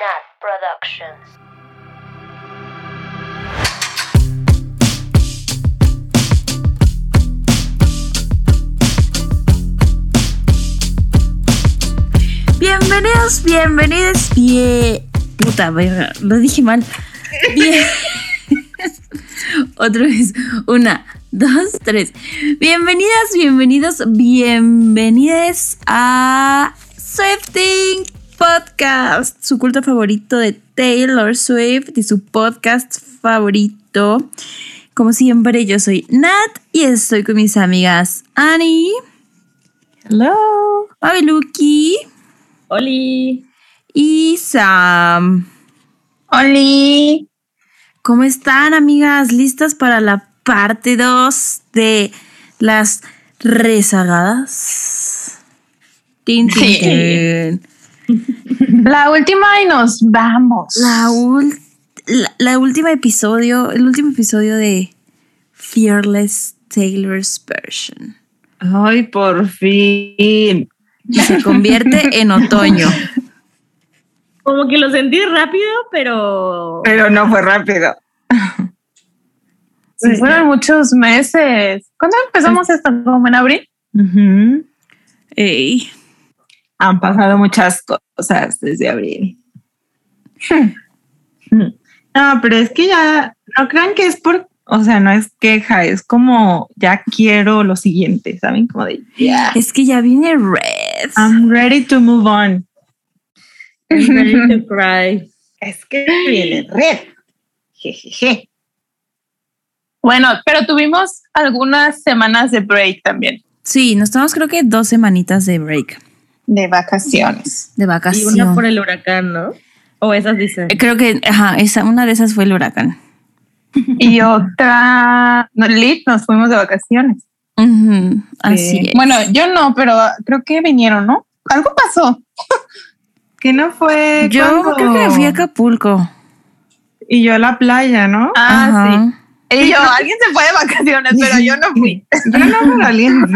Nat Productions. Bienvenidos, bienvenidos, bien. Puta, verga, lo dije mal. Bien. Otra vez. Una, dos, tres. Bienvenidas, bienvenidos, bienvenidas a Swifting Podcast, su culto favorito de Taylor Swift y su podcast favorito. Como siempre, yo soy Nat y estoy con mis amigas Annie, Hello. Mabeluki Oli. y Sam. Oli. ¿Cómo están, amigas? ¿Listas para la parte 2 de las rezagadas? Tin, tin, tin. La última y nos vamos. La, ul- la, la última episodio, el último episodio de Fearless Taylor's Version. Ay, por fin. Y se convierte en otoño. Como que lo sentí rápido, pero. Pero no fue rápido. Sí, fueron muchos meses. ¿Cuándo empezamos esto? ¿Como en abril? Ujú. Ey. Han pasado muchas cosas desde abril. No, pero es que ya, no crean que es por, o sea, no es queja, es como ya quiero lo siguiente, ¿saben? Como de, Es que ya viene Red. I'm ready to move on. I'm ready to cry. Es que viene red. Jejeje. Bueno, pero tuvimos algunas semanas de break también. Sí, nos tomamos creo que dos semanitas de break, De vacaciones. de Y vacación. una por el huracán, ¿no? O esas dicen. Eh, Creo que, ajá, esa, una de esas fue el huracán. Y otra, no, Lit, nos fuimos de vacaciones. Así es. Bueno, yo no, pero creo que vinieron, ¿no? Algo pasó. Que no fue. yo cuando- creo que fui a Acapulco. Y yo a la playa, ¿no? Ah, Ajá. sí. Y yo, alguien se fue de vacaciones, pero yo no fui. Yo no aliento.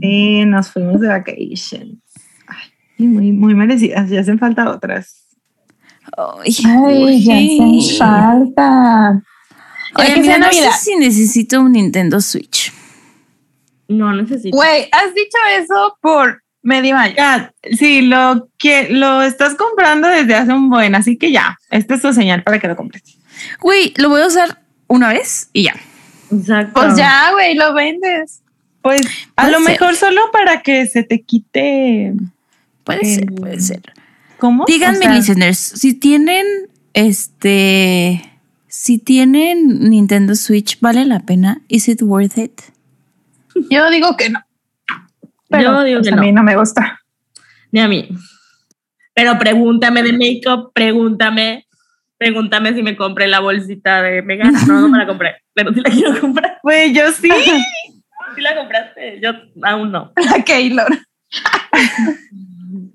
Sí, nos fuimos de vacations. Ay, y muy, muy merecidas. Ya hacen falta otras. Ay, Ay, ya hacen falta. Oye, sea no sé si necesito un Nintendo Switch. No necesito. Güey, has dicho eso por medio año. Ya, sí, lo que lo estás comprando desde hace un buen, así que ya, esta es tu señal para que lo compres. Güey, lo voy a usar una vez y ya. Exacto. Pues ya, güey, lo vendes. Pues a Puede lo ser. mejor solo para que se te quite. Puede ser, puede ser. ¿Cómo? Díganme, O sea, listeners, si tienen este. Si tienen Nintendo Switch, ¿vale la pena? ¿Is it worth it? Yo digo que no. Yo digo pues, que a no. mí no me gusta. Ni a mí. Pero pregúntame de make-up, pregúntame. Pregúntame si me compré la bolsita de Megan. No, no me la compré. Pero sí la quiero comprar. Güey, yo sí. Sí la compraste. Yo aún no. La Keylor. Güey,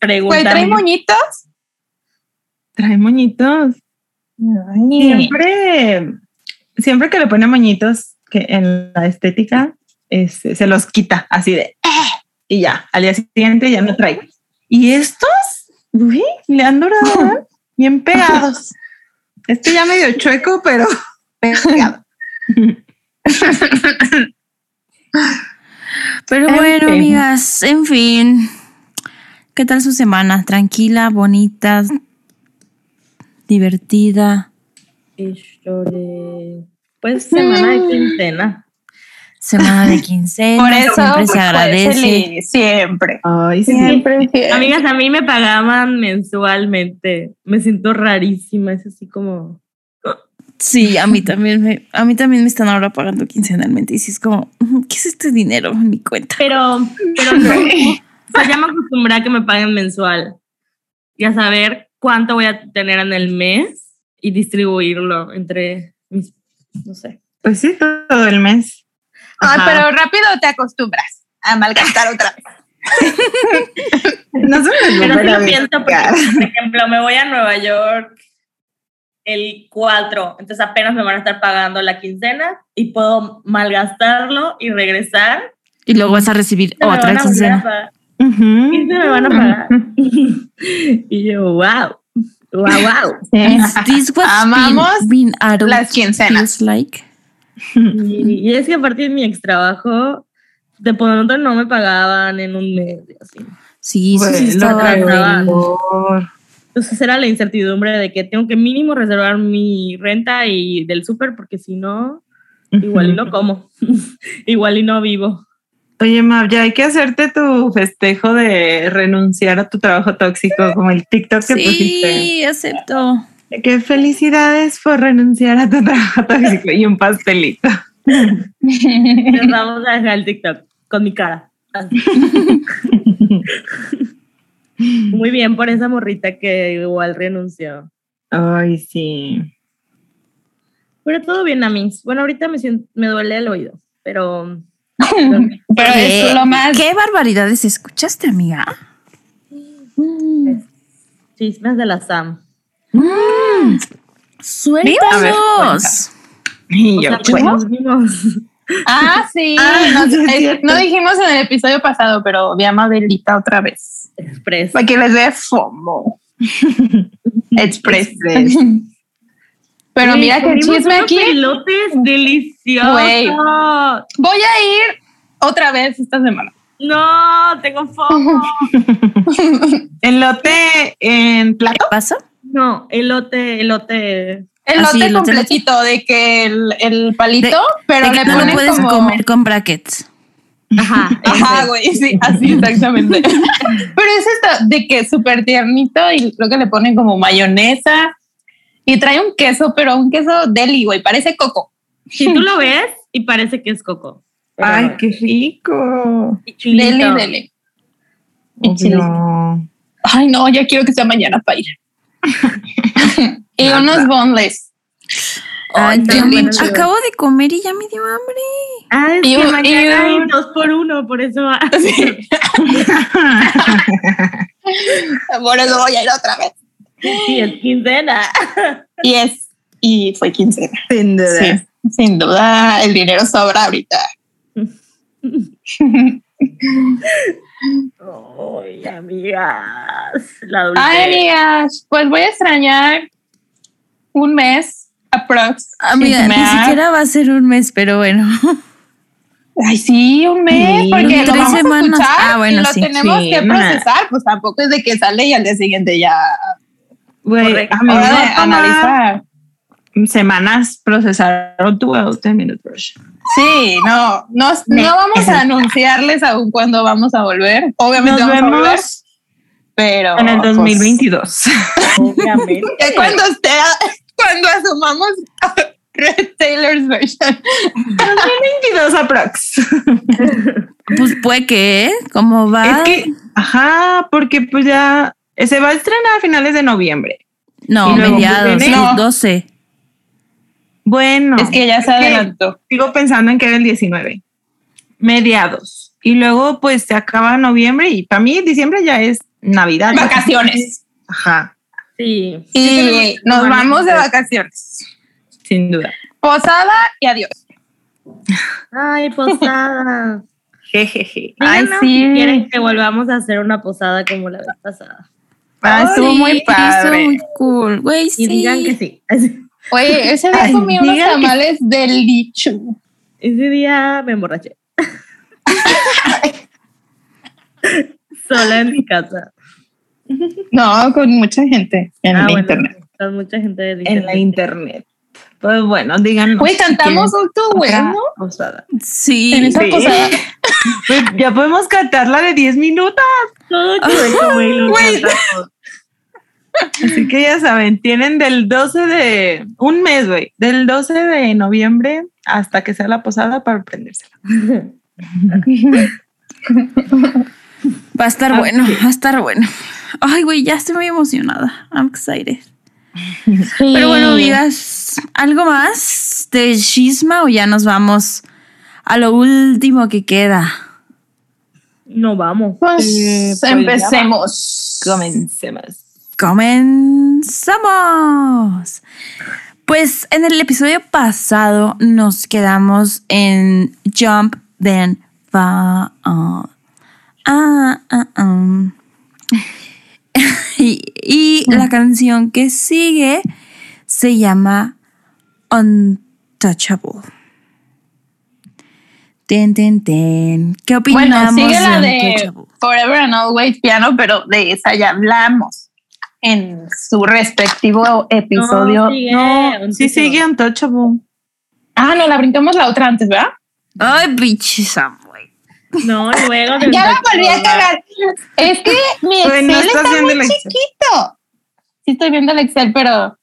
Pregúntame. ¿trae moñitos? Trae moñitos. Siempre, siempre que le pone moñitos que en la estética, este, se los quita así de "Eh", y ya, al día siguiente ya no trae. Y estos, uy, le han durado bien pegados. Este ya medio chueco, pero pegado. Pero En bueno, fin. amigas, en fin. ¿Qué tal su semana? Tranquila, bonita, divertida. Pues semana de quincena. Semana de quincena. Por eso siempre pues, se agradece. siempre. Ay, sí. Siempre, siempre. Amigas, a mí me pagaban mensualmente. Me siento rarísima. Es así como. Sí, a mí también me, a mí también me están ahora pagando quincenalmente. Y sí es como, "Ujú, ¿qué es este dinero en mi cuenta? Pero, pero no. O sea, ya me acostumbré a que me paguen mensual. Y a saber cuánto voy a tener en el mes y distribuirlo entre mis. No sé. Pues sí, todo el mes. Ay, pero rápido te acostumbras a malgastar otra vez. No se me Pero sí olvida lo pienso porque, por ejemplo, me voy a Nueva York el 4, entonces apenas me van a estar pagando la quincena y puedo malgastarlo y regresar. Y luego vas a recibir otra a a quincena. pagar. Ujú. 15 me van a pagar. y yo, wow. Wow, wow. Is this what Amamos las quincenas. like? Y, y es que aparte de mi ex trabajo, de pronto no me pagaban en un mes. y así. Sí, eso sí Bueno, estaba horrible. Por- Entonces era la incertidumbre de que tengo que mínimo reservar mi renta y del súper porque si no, igual y no como, igual y no vivo. Oye, Mav, ya hay que hacerte tu festejo de renunciar a tu trabajo tóxico, como el TikTok que pusiste. Sí, acepto. Qué felicidades por renunciar a tu trabajo tóxico y un pastelito. Nos vamos a dejar el TikTok con mi cara. Muy bien por esa morrita que igual renunció. Ay, sí. Pero todo bien a mí. Bueno, ahorita me, siento, me duele el oído, pero Pero ¿Qué, es lo más. ¿Qué barbaridades escuchaste, amiga? chismes de la Sam. Suéltanos. Y O yo, sea, nos vimos. Ah, sí. Ah, eh, cierto. no dijimos en el episodio pasado, pero vi a Mabelita otra vez. Express. Para que les dé FOMO. Express. Pero mira que chisme aquí. elotes deliciosos. Güey. Voy a ir otra vez esta semana. No, tengo fomo. elote en plato. ¿Qué pasa? No, elote, elote. El Ah, sí, lote el lote. completito de que el, el palito, De- pero De que le no lo puedes como... comer con brackets. Ajá. Ajá, ese. güey, sí, así exactamente. pero es esta de que es súper tiernito y creo que le ponen como mayonesa y trae un queso, pero un queso deli, güey, parece coco. Si tú lo ves y parece que es coco. Ay, qué rico. Y chilito. Deli, deli. Y chile. No. Ay, no, ya quiero que sea mañana para ir. y unos boneless. Yo me- acabo de comer y ya me dio hambre. Ah, es Y que mañana y hay dos por uno, por eso. va. Por eso voy a ir otra vez. Sí, es quincena. Y es, y fue quincena. Sin duda. Sí, sin duda, el dinero sobra ahorita. Ay, amigas. La. Ay, amigas, pues voy a extrañar un mes aprox. Amiga, ni siquiera va a ser un mes, pero bueno. Ay, sí, un mes, Sí, porque lo tres vamos semanas. a escuchar Ah, bueno, y lo sí. tenemos Sí, que procesar, pues tampoco es de que sale y al día siguiente ya Güey, a analizar. semanas procesar tu 12 minute version. Sí, no, no, no vamos a anunciarles aún cuándo vamos a volver. Obviamente Nos vamos a volver, vemos pero en el pues, 2022. Obviamente. ya cuando esté, cuando asumamos Red Taylor's version. 2022 aprox. Pues puede que, ¿eh? ¿Cómo va? Es que, ajá, porque pues ya se va a estrenar a finales de noviembre. no, luego, mediados, pues, sí, viene- 12. Bueno, Es que ya se adelantó. sigo pensando en que era el 19. Mediados. Y luego pues se acaba noviembre y para mí diciembre ya es Navidad. Vacaciones. Ajá, Sí. Y nos vamos de vacaciones. sin duda. Posada y adiós. Ay, posada. Jejeje. Ay, sí. si quieren que volvamos a hacer una posada como la vez pasada. Ah, estuvo muy Estuvo padre. muy cool, güey, Y sí. digan que sí. Oye, ese día Ay, comí unos digan que- tamales del licho. Ese día me emborraché. Sola en mi casa. No, con mucha gente en Ah, bueno, internet. Con mucha gente del En la internet. Pues bueno, díganos. Güey, si cantamos bueno posada. Sí. en esa Sí. posada. Pues ya podemos cantar la de 10 minutos. Todo. Así que ya saben, tienen del 12 de un mes, güey, del 12 de noviembre hasta que sea la posada para prendérsela. Va a estar Ah, bueno, va a estar bueno. Ay, güey, ya estoy muy emocionada. I'm excited. Pero bueno, amigas, ¿algo más de chisma o ya nos vamos a lo último que queda? No vamos. Pues Eh, pues empecemos. Comencemos. Comenzamos. Pues en el episodio pasado nos quedamos en Jump Then Fall. Ah, ah, ah. y y la canción que sigue se llama Untouchable. Ten, ten, ten. ¿Qué opinamos Bueno, sigue la de? Forever and Always Piano, pero de esa ya hablamos en su respectivo episodio. No, sigue, No, sí sigue Untouchable. Ah, no, la brincamos la otra antes, ¿verdad? Ay, bichi Samuel. No, luego de Ya me volví a cagar. Es que mi Pues, Excel no está muy el chiquito. Sí estoy viendo el Excel, pero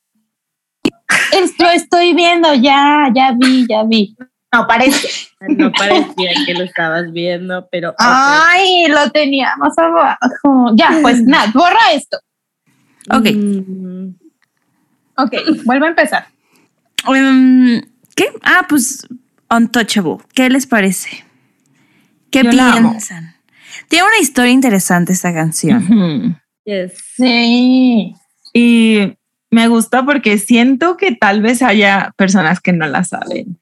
lo estoy viendo, ya, ya vi, ya vi. No parece. No parecía que lo estabas viendo, pero. Ay, lo tenía más abajo. Ya, pues nada, borra esto. Ok. Mm, Ok, vuelvo a empezar. Em, ¿Qué? Ah, pues Untouchable. ¿Qué les parece? ¿Qué Yo piensan? Tiene una historia interesante esta canción. Yes. Sí. Y me gusta porque siento que tal vez haya personas que no la saben.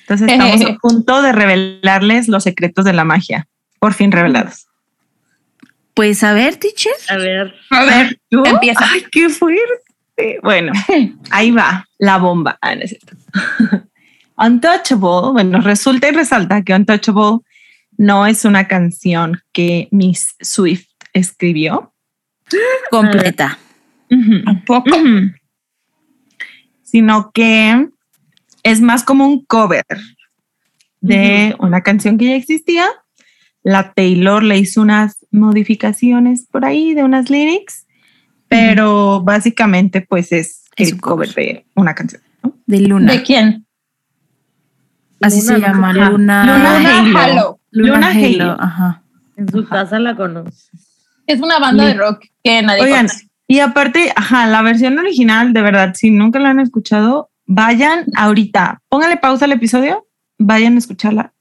Entonces estamos a punto de revelarles los secretos de la magia. Por fin revelados. Pues a ver, teacher. A ver. A ver, ¿Yo? Empieza. Ay, qué fuerte. Bueno, ahí va la bomba. Ah, no es cierto. Untouchable, bueno, resulta y resalta que Untouchable no es una canción que Miss Swift escribió. Completa. Ujú. tampoco. Ujú. Sino que es más como un cover de una canción que ya existía. La Taylor le hizo unas modificaciones por ahí de unas lyrics, pero básicamente pues es, Es el un cover cover. de una canción. ¿no? De Luna. ¿De quién? Así Luna, se llama. Luna. Luna Halo. Halo. Luna Luna Halo, Halo. Ajá. En su casa la conoces. Es una banda de rock que nadie Oigan, conoce. y aparte, ajá, la versión original, de verdad, si nunca la han escuchado, vayan ahorita, póngale pausa al episodio, vayan a escucharla.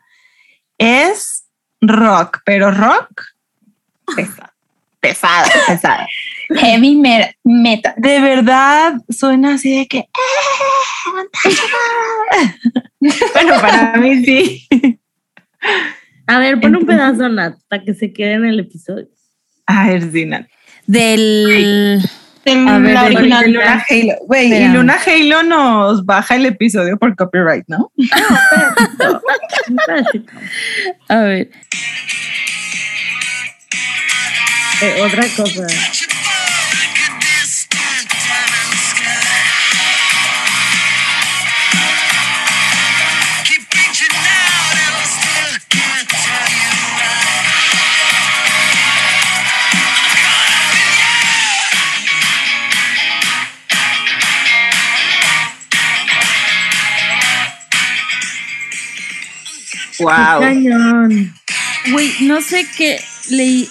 Es rock, pero rock pesado, pesado, pesado. Heavy me- metal. De verdad, suena así de que... bueno, para mí sí. A ver, pon un pedazo, Nat, para que se quede en el episodio. A ver, sí, Nat. Del. A ver, la del- original. De Luna Halo. Güey, y. Luna Halo nos baja el episodio por copyright, ¿no? Un pedacito. A ver. Eh, otra cosa. Wow. Cañón. Güey, no sé qué le.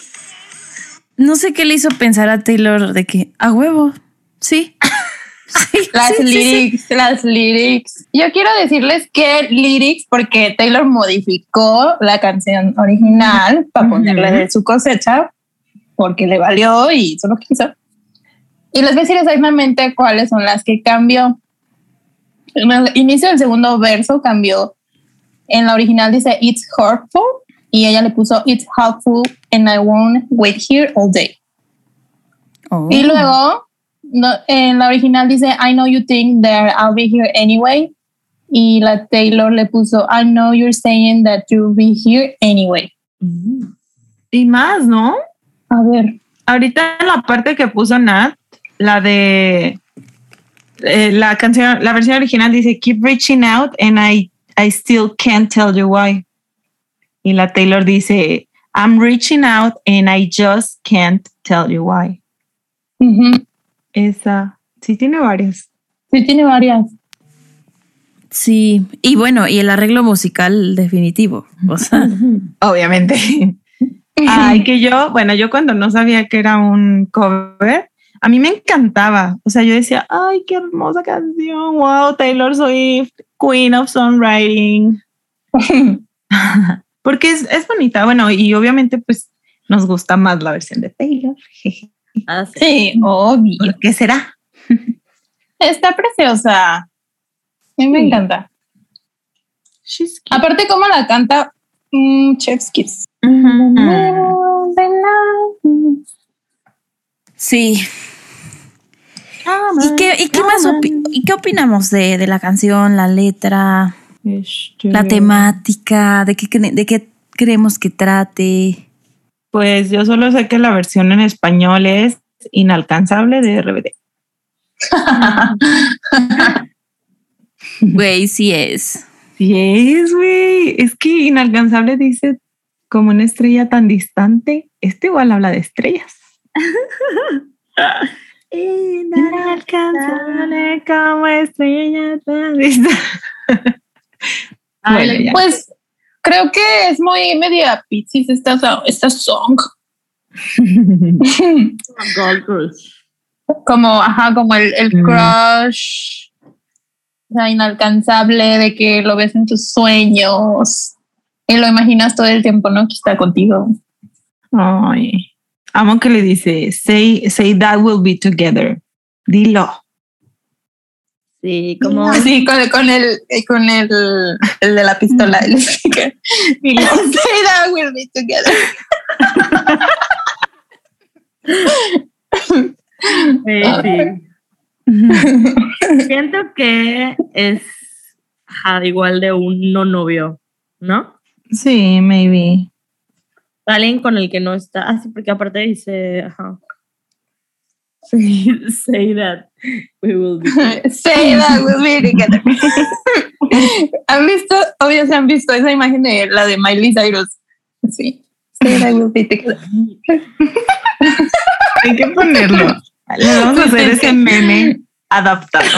No sé qué le hizo pensar a Taylor de que a huevo. Sí. Sí, Las sí, sí, sí. lyrics, las lyrics. Yo quiero decirles que lyrics, porque Taylor modificó la canción original para ponerle de su cosecha, porque le valió y hizo lo que quiso. Y les voy a decir exactamente cuáles son las que cambió. En el inicio del segundo verso cambió. En la original dice It's hurtful y ella le puso It's helpful and I won't wait here all day. Oh. Y luego, no, en la original dice, I know you think that I'll be here anyway. Y la Taylor le puso, I know you're saying that you'll be here anyway. Y más, ¿no? A ver, Ahorita en la parte que puso Nat, la de eh, la canción, la versión original dice Keep reaching out and I, I still can't tell you why. Y la Taylor dice I'm reaching out and I just can't tell you why. Ujú. Esa, sí tiene varias. sí tiene varias. Sí. Y bueno, y el arreglo musical definitivo. O sea, Obviamente. Ay, que yo, bueno, yo cuando no sabía que era un cover, a mí me encantaba. O sea, yo decía, ay, qué hermosa canción. Wow, Taylor Swift, Queen of Songwriting. Porque es, es bonita. Bueno, y obviamente, pues nos gusta más la versión de Taylor. Ah, sí. Sí, obvio. ¿Por qué será? Está preciosa. A mí me encanta. She's cute. Aparte, cómo la canta mm, Chef's Kiss. Ujú. Sí. ¿Y qué, y qué más opi- y qué opinamos de, de la canción, la letra, Este, la temática, de qué, de qué creemos que trate? Pues yo solo sé que la versión en español es inalcanzable de RBD. Güey, sí es. Sí es, güey. Es que inalcanzable dice como una estrella tan distante. Este igual habla de estrellas. inalcanzable como estrella tan distante. Bueno. Pues creo que es muy media Pixies esta, esta song. Crush. como, ajá, como el, el Mm. crush, la inalcanzable de que lo ves en tus sueños y lo imaginas todo el tiempo, ¿no? Que está contigo. Ay, amo que le dice, say, say that we'll be together. Dilo. Sí, como Sí, con, con el, eh, con el, el de la pistola, el sticker. Y le say that we'll be together. Sí, sí. Siento que es ajá, igual de un no novio, ¿no? Sí, maybe. Alguien con el que no está. Ah, sí, porque aparte dice, ajá. Say, say that we will be. say that we'll be together. ¿Han visto? Obvio se han visto esa imagen de la de Miley Cyrus. Sí. Say that we'll be together. Hay que ponerlo. Le vamos a hacer ese meme adaptado.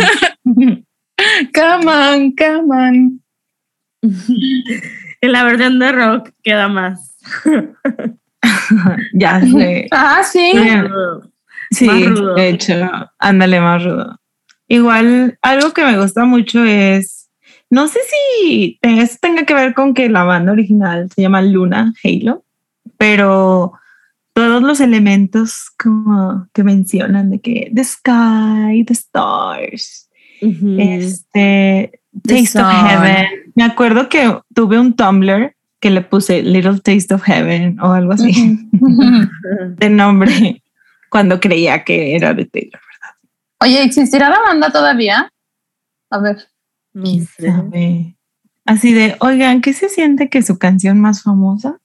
Come on, come on. Y la versión de rock queda más. ya sé. Ah, sí. Sí, de hecho, ándale más rudo. Igual, algo que me gusta mucho es, no sé si eso tenga que ver con que la banda original se llama Luna Halo, pero todos los elementos como que mencionan de que the sky, the stars, Ujú. este The Taste of sun. Heaven. Me acuerdo que tuve un Tumblr que le puse Little Taste of Heaven o algo así de nombre cuando creía que era de Taylor. Oye, ¿existirá la banda todavía? A ver. ¿sabe? Así de, oigan, ¿qué se siente que su canción más famosa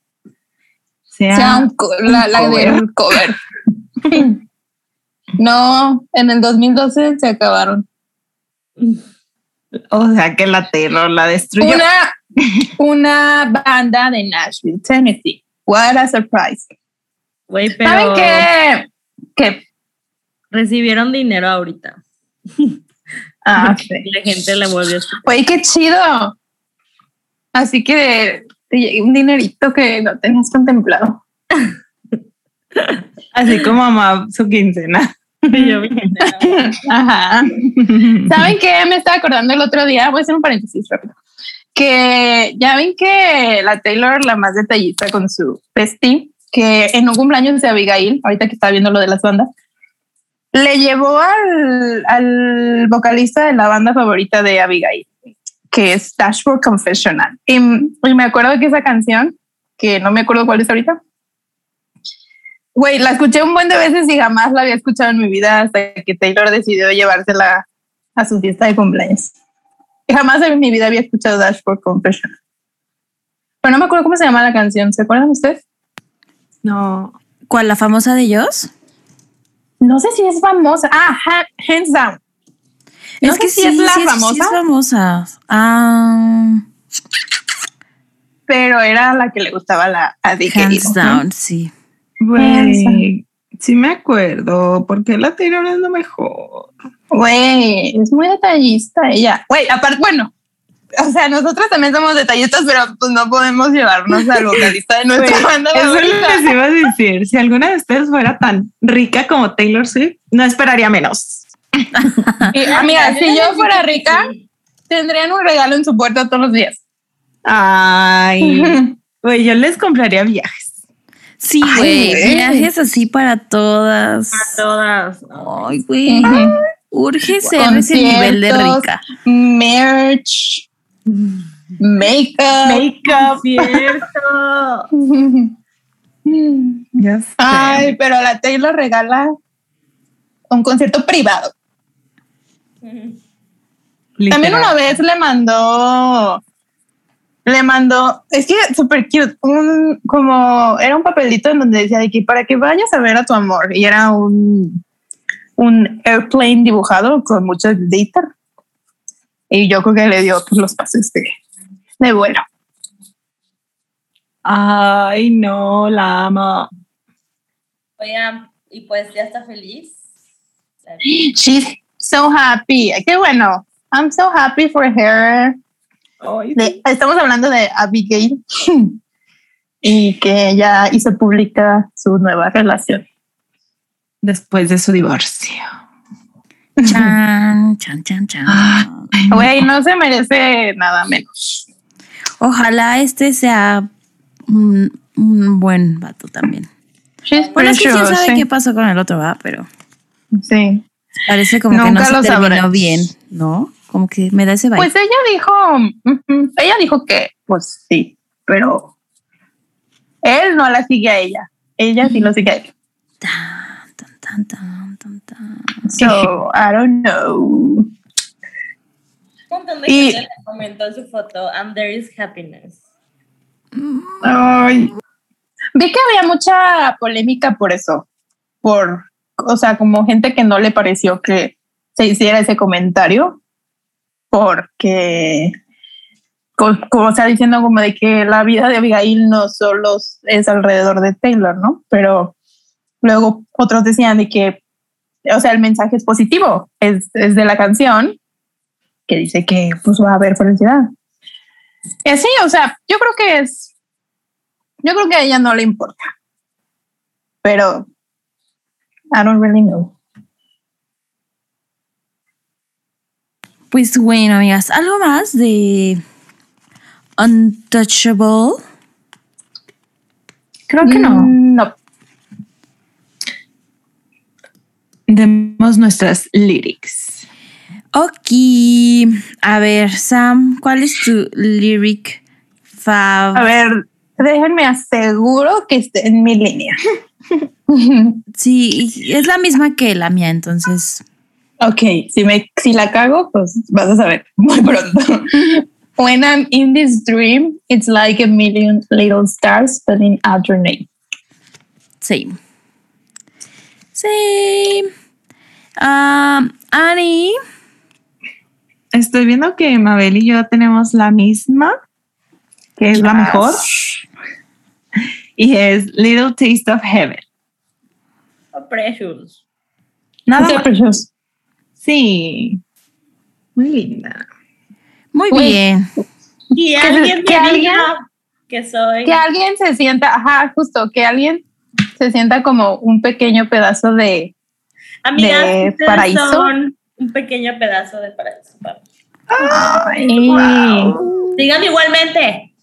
sea? sea un co- la, la cover. del cover. no, en el 2012 se acabaron. O sea, que la Taylor la destruyó. Una, una banda de Nashville, Tennessee. What a surprise. ¿Saben qué? Que recibieron dinero ahorita. ah, sí. La gente le volvió. Güey, qué chido. Así que te un dinerito que no tenías contemplado. Así como amaba su quincena. Yo. Ajá. ¿Saben qué? Me estaba acordando el otro día, voy a hacer un paréntesis rápido, que ya ven que la Taylor, la más detallista con su bestie, que en un cumpleaños de Abigail, ahorita que estaba viendo lo de las bandas, le llevó al, al vocalista de la banda favorita de Abigail, que es Dashboard Confessional. Y, y me acuerdo que esa canción, que no me acuerdo cuál es ahorita, Güey, la escuché un buen de veces y jamás la había escuchado en mi vida hasta que Taylor decidió llevársela a su fiesta de cumpleaños. Jamás en mi vida había escuchado Dashboard Confessional. Pero no me acuerdo cómo se llama la canción. ¿Se acuerdan ustedes? No. ¿Cuál, la famosa de ellos? No sé si es famosa. Ah, Ha- Hands Down. No sé si es la sí famosa. sí es famosa. Ah, Pero era la que le gustaba a la a hands ¿no? down, sí. Güey, sí me acuerdo, porque la Taylor es lo mejor. Güey, es muy detallista ella. Güey, aparte, bueno, o sea, nosotros también somos detallistas, pero pues no podemos llevarnos al vocalista de nuestra Güey, banda Eso es lo que les iba a decir. Si alguna de ustedes fuera tan rica como Taylor Swift, no esperaría menos. Y, mira, si yo fuera rica, tendrían un regalo en su puerta todos los días. Ay, güey, yo les compraría viajes. Sí, güey. Viajes así para todas. A todas. Ay, güey. Urge ser ese nivel de Conciertos. rica. Merch, makeup. Makeup. Cierto. Ya sé. Ay, pero la Taylor regala un concierto privado. También una vez le mandó, le mandó, es que súper cute, un, como era un papelito en donde decía de que para que vayas a ver a tu amor y era un, un airplane dibujado con mucho glitter. Y yo creo que le dio pues, los pases de, de vuelo. Ay, no, la amo. Oigan, y pues ya está feliz. She's so happy. Qué bueno. I'm so happy for her. De- estamos hablando de Abigail y que ya hizo pública su nueva relación. Después de su divorcio. Chan, chan, chan, chan. Güey, no se merece nada menos. Ojalá este sea un, un buen vato también. Bueno, es que quién sabe sí. qué pasó con el otro, va, pero Sí. parece como que no se terminó sabremos. bien, ¿no? Como que me da ese vibe. Pues ella dijo, ella dijo que, pues sí, pero él no la sigue a ella. Ella sí lo sigue a él. Tan, tan, tan, tan, tan, tan. So, I don't know. Un montón de Y- gente comentó en su foto, and there is happiness. Ay. Vi que había mucha polémica por eso, por, o sea, como gente que no le pareció que se hiciera ese comentario, porque, co- como o sea, diciendo como de que la vida de Abigail no solo es alrededor de Taylor, ¿no? Pero luego otros decían de que, o sea, el mensaje es positivo, es, es de la canción, que dice que pues va a haber felicidad. Y así, o sea, yo creo que es yo creo que a ella no le importa. Pero I don't really know. Pues bueno, amigas, algo más de Untouchable. creo que no. Mm, No. Demos nuestras lyrics. Ok, a ver, Sam, ¿cuál es tu lyric fav? A ver, déjenme aseguro que esté en mi línea. Sí, es la misma que la mía, entonces. ok, si, me, si la cago, pues vas a saber muy pronto. When I'm in this dream, it's like a million little stars spinning out your name. Same. Um, Annie. Estoy viendo que Mabel y yo tenemos la misma, que es la mejor. Y es Little Taste of Heaven. Oh, precious. Nada más. precioso. Sí. Muy linda. Muy Uy. bien. Y Que- alguien que alguien- que soy. Que alguien se sienta, ajá, justo, que alguien se sienta como un pequeño pedazo de, Amigas, de ustedes paraíso. son un pequeño pedazo de paraíso. para mí. Ay, Digan igualmente.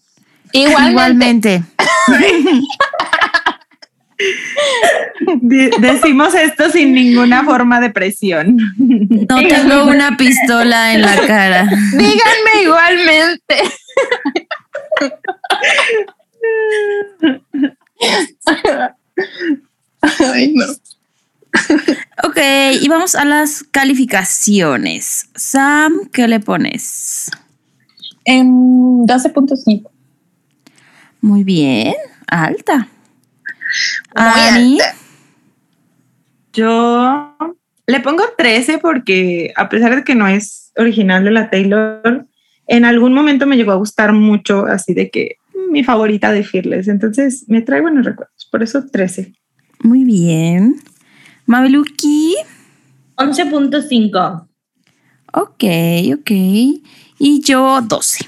Igualmente. Igualmente. Decimos esto sin ninguna forma de presión. No tengo una pistola en la cara. Díganme igualmente. Ay, no. Ok, y vamos a las calificaciones. Sam, ¿qué le pones? En 12.5. Muy bien, alta. Muy Annie, alta. Yo le pongo 13 porque a pesar de que no es original de la Taylor, en algún momento me llegó a gustar mucho, así de que mi favorita de Fearless. Entonces me trae buenos recuerdos. Por eso 13. muy bien. Mabeluki, 11.5. ok, ok. Y yo 12.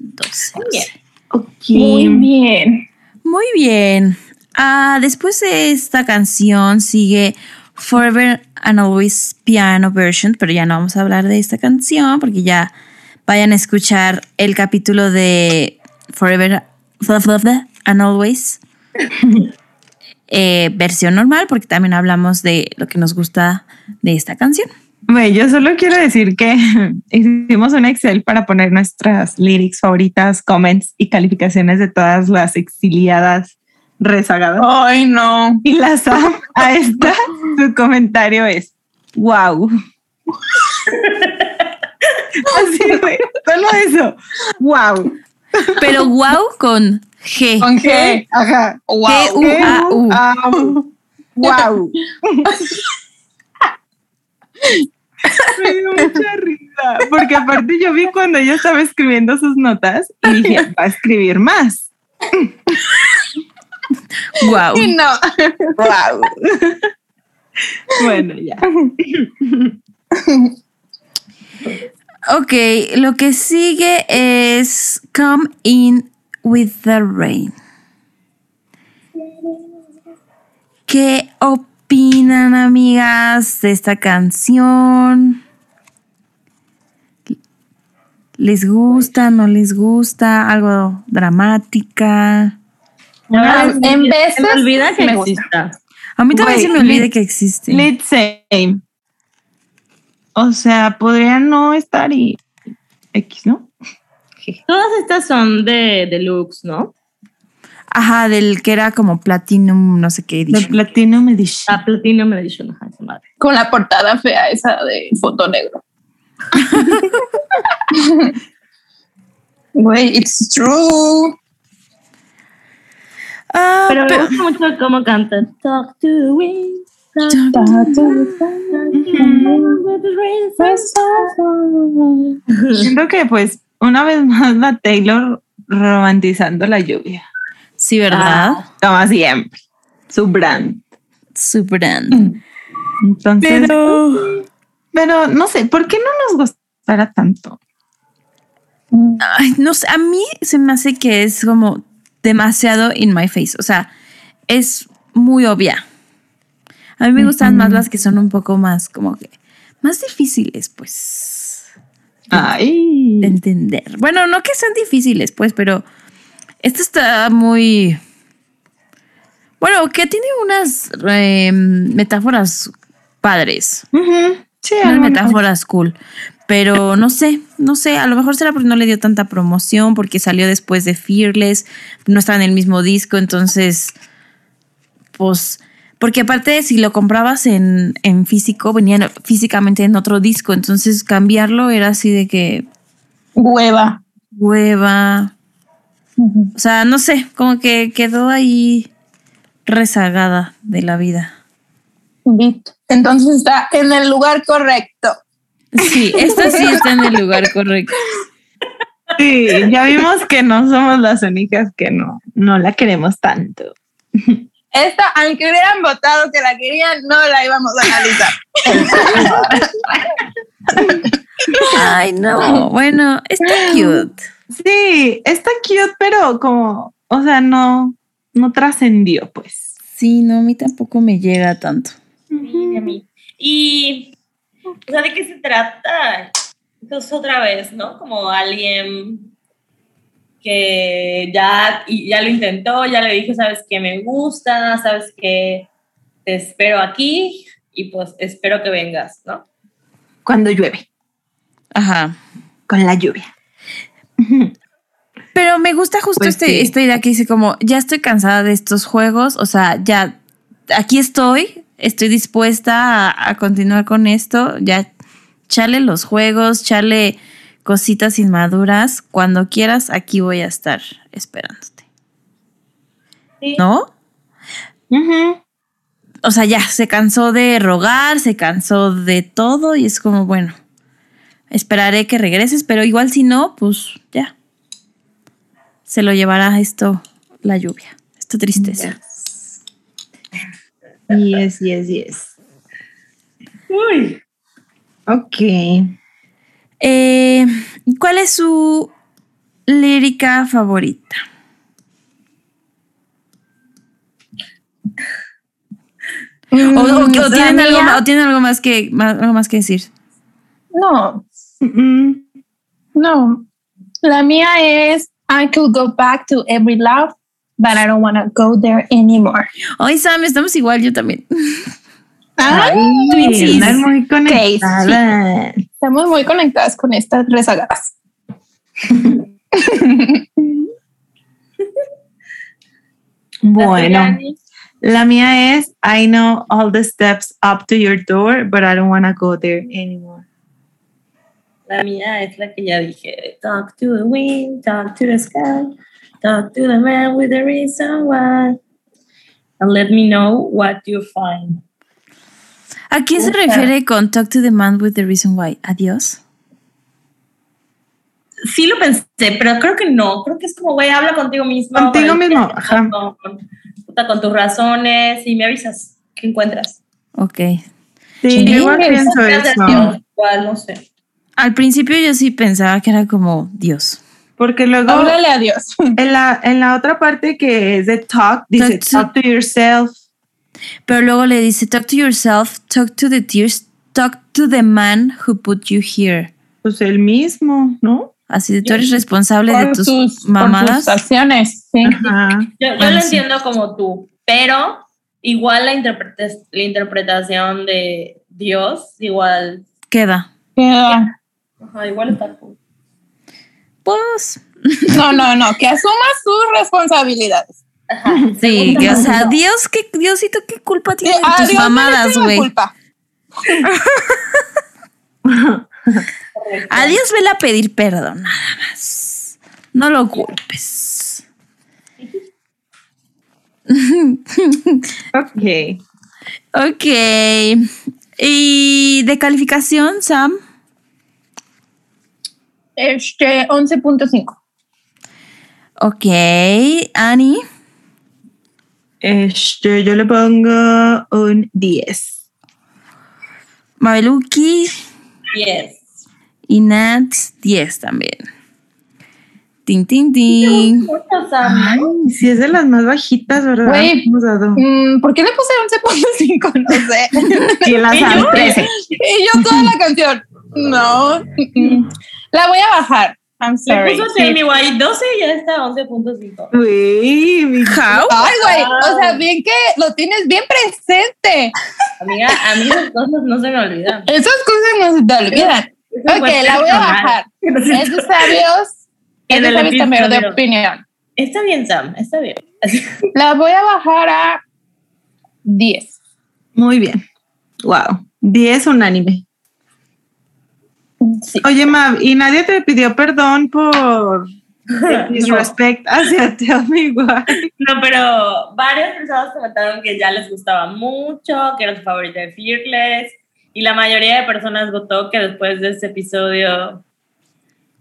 12. Muy bien. Ok. Muy bien. Muy bien. Ah, después de esta canción sigue Forever and Always Piano Version, pero ya no vamos a hablar de esta canción porque ya vayan a escuchar el capítulo de Forever and Always eh, versión normal porque también hablamos de lo que nos gusta de esta canción. Bueno, yo solo quiero decir que hicimos un Excel para poner nuestras lyrics favoritas, comments y calificaciones de todas las exiliadas rezagadas. Ay, no. Y la Sam a esta, su comentario es, wow. Así, güey, solo eso, wow. Pero wow con G. Con G. Ajá. Wow. G-U-A-U. Wow. Me dio mucha risa, porque aparte yo vi cuando ella estaba escribiendo sus notas y dije, va a escribir más. Wow. Y no. Wow. Bueno, ya. Ok, lo que sigue es Come In With The Rain. ¿Qué opinan, amigas, de esta canción? ¿Les gusta, no les gusta? ¿Algo dramática? Ah, en veces Se me olvida que me exista. A mí también se me olvida que existe. Let's say. O sea, podría no estar y X, ¿no? Todas estas son de deluxe, ¿no? Ajá, del que era como Platinum, no sé qué. De edition. Platinum Edition. A Platinum Edition, ajá, esa madre. Con la portada fea esa de foto negro. Güey, it's true. Ah, Pero me gusta mucho cómo canta. Talk to the wind. talk with the rain. Siento que, pues, una vez más la Taylor romantizando la lluvia. sí, ¿verdad? Como siempre. Su brand. Super. Entonces, Pero. pero no sé, ¿por qué no nos gustará tanto? Ay, no sé, a mí se me hace que es como demasiado in my face. O sea, es muy obvia. A mí me gustan más las que son un poco más, como que, más difíciles, pues, Ay. de entender. Bueno, no que sean difíciles, pues, pero esta está muy... Bueno, que tiene unas eh, metáforas padres. Sí, Unas metáforas cool. Pero no sé, no sé, a lo mejor será porque no le dio tanta promoción, porque salió después de Fearless, no está en el mismo disco, entonces, pues, porque aparte si lo comprabas en, en físico, venía físicamente en otro disco, entonces cambiarlo era así de que Hueva. hueva, o sea, no sé, como que quedó ahí rezagada de la vida. Entonces está en el lugar correcto. Sí, esta sí está en el lugar correcto. Sí, ya vimos que no somos las únicas que no, no la queremos tanto. Esta, aunque hubieran votado que la querían, no la íbamos a analizar. Ay, no. Bueno, está cute. Sí, está cute, pero como, o sea, no, no trascendió, pues. Sí, no, a mí tampoco me llega tanto. Sí, a mí. Y, o sea, ¿de qué se trata? Entonces, otra vez, ¿no? Como alguien que ya, y ya lo intentó, ya le dijo, sabes que me gusta, sabes que te espero aquí y pues espero que vengas, ¿no? Cuando llueve, Ajá. con la lluvia. Pero me gusta justo Pues este- sí. esta idea que dice como, ya estoy cansada de estos juegos, o sea, ya aquí estoy, estoy dispuesta a, a continuar con esto, ya chale los juegos, chale cositas inmaduras, cuando quieras aquí voy a estar esperándote, Sí. ¿no? Ujú. O sea, ya se cansó de rogar, se cansó de todo y es como, bueno, esperaré que regreses, pero igual si no, pues ya. Se lo llevará esto, la lluvia, esta tristeza. Yes, yes, yes. Uy. Ok. Eh, ¿Cuál es su lírica favorita? O, o- o Mm, la tienen, algo, o tienen algo más que más- algo más que decir. No, Mm, no. La mía es I could go back to every love, but I don't want to go there anymore. Ay, Sam, estamos igual, yo también. Ah, Ay, andan muy sí. conectadas. estamos muy conectadas con estas rezagadas. Bueno, la mía es I know all the steps up to your door, but I don't want to go there anymore. La mía es la que ya dije. Talk to the wind, talk to the sky, talk to the man with the reason why. And let me know what you find. ¿A quién se refiere con Talk to the Man with the Reason Why? ¿Adiós? Sí lo pensé, pero creo que no. Creo que es como, güey, habla contigo mismo. Contigo mismo, ajá. Con, tus razones y me avisas qué encuentras. Ok. Sí, Sí, yo igual pienso eso. Dios, igual, no sé. Al principio yo sí pensaba que era como Dios. Porque luego Háblale a Dios. en la, en la otra parte que es de talk, dice Talk to- talk to yourself. Pero luego le dice, talk to yourself, talk to the tears, talk to the man who put you here. Pues el mismo, ¿no? Así de tú eres responsable de Por tus sus, por mamadas. sus acciones. Sí. Ajá. Yo, yo Bueno, lo sí. entiendo como tú, pero igual la, interpretes- la interpretación de Dios, igual, Queda. Queda- ajá, igual está. Pues No, no, no, que asuma sus responsabilidades. Ajá. sí, que, o sea, Dios, qué, Diosito, qué culpa tiene de A tus Dios mamadas, güey. A Dios vele a pedir perdón, nada más. No lo culpes. Ok. Ok. ¿Y de calificación, Sam? Este, 11.5. Ok. Annie. Este, yo le pongo un 10. Mabeluki Yes. y Nat 10 también. Tin, tin, tin. Ay, si es de las más bajitas, ¿verdad? Dado. Mm, ¿Por qué le puse 11.5? No sé. Y las ¿Y yo? han 13. y yo toda la canción. No. La voy a bajar. I'm Le sorry. puso Sí. Jamie White 12 y ya está 11.5. Uy, mi How? Ay, güey. O sea, bien que lo tienes bien presente. Amiga, a mí esas cosas no se me olvidan. Esas cosas no se te olvidan. Eso Ok, la voy a bajar. Es de sabios. Es En de el sabios cambiar de opinión. Está bien, Sam, está bien. La voy a bajar a 10. Muy bien. Wow. 10 unánime. Sí. Oye, Mav, ¿y nadie te pidió perdón por disrespect hacia Tell Me Why? No, pero varias personas comentaron que ya les gustaba mucho, que era su favorita de Fearless, y la mayoría de personas votó que después de este episodio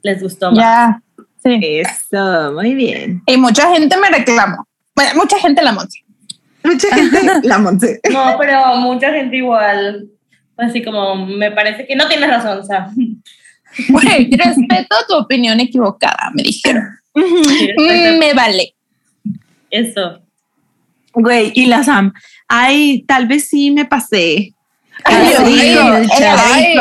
les gustó más. Ya. Sí. Eso, muy bien. Y mucha gente me reclamó. Bueno, mucha gente la monta. Mucha gente la monté. No, pero mucha gente igual, así como, me parece que no tienes razón, Sam. Güey, respeto tu opinión equivocada, me dijeron. Mm, me vale. Eso. Güey, y la Sam, ay, tal vez sí me pasé. Ay, ay, dijo, ay.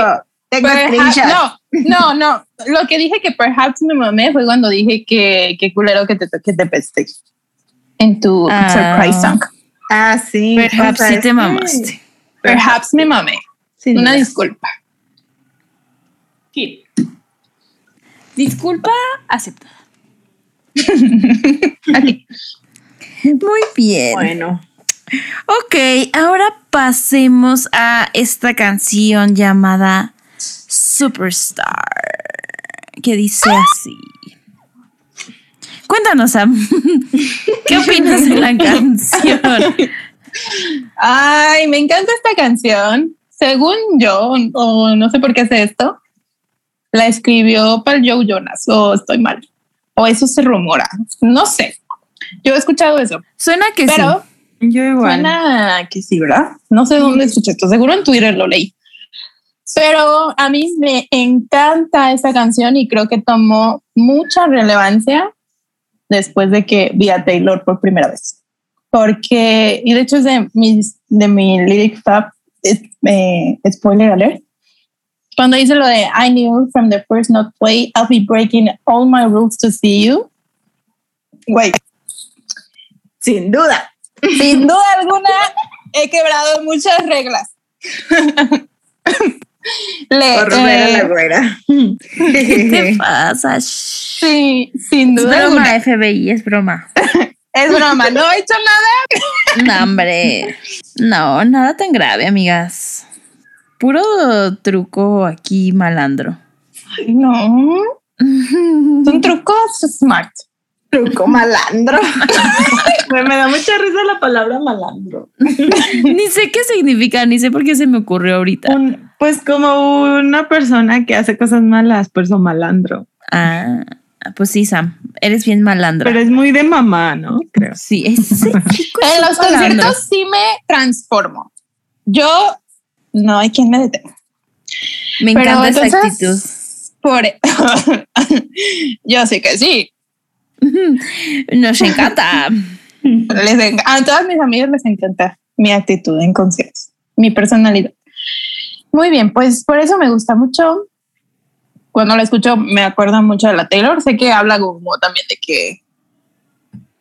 Tengo Perhaps- no, no, no. Lo que dije que perhaps me mamé fue cuando dije que, que culero que te, que te pesté en tu Ah. surprise song. Ah, sí. Perhaps sí te mamaste. Perhaps me mamé. Sin Una duda. disculpa. Keep. Disculpa aceptada. Muy bien. Bueno. Ok, ahora pasemos a esta canción llamada Superstar, que dice así. Cuéntanos, Sam, ¿qué opinas de la canción? Ay, me encanta esta canción. Según yo, o no sé por qué hace esto, la escribió para Joe Jonas, o estoy mal. O eso se rumora. No sé. Yo he escuchado eso. Suena que Pero sí. Yo igual. suena que sí, ¿verdad? No sé dónde escuché esto. Seguro en Twitter lo leí. Pero a mí me encanta esta canción y creo que tomó mucha relevancia después de que vi a Taylor por primera vez. Porque, y de hecho es de, mis, de mi lyric fab, eh, spoiler alert, cuando dice lo de I knew from the first not play, I'll be breaking all my rules to see you. Güey, Sin duda. sin duda alguna, he quebrado muchas reglas. Le, Por eh, la güera. ¿Qué te pasa? Sí, sin Es duda broma, alguna. FBI, es broma. Es broma, no he hecho nada. No, hombre. No, nada tan grave, amigas. Puro truco aquí malandro. Ay, no. Son trucos smart. Truco malandro. me, me da mucha risa la palabra malandro. Ni sé qué significa, ni sé por qué se me ocurrió ahorita. Un- pues como una persona que hace cosas malas, por eso malandro. Ah, pues sí, Sam. Eres bien malandra. Pero es muy de mamá, ¿no? Creo. Sí, ese chico es En los malandro. conciertos sí me transformo. Yo no hay quien me detenga. Me Pero encanta esa entonces, actitud. Por yo sé que sí. Nos encanta. Les enc- a todas mis amigas les encanta mi actitud en conciertos, mi personalidad. Muy bien, pues por eso me gusta mucho. Cuando la escucho me acuerdo mucho de la Taylor. Sé que habla como también de que,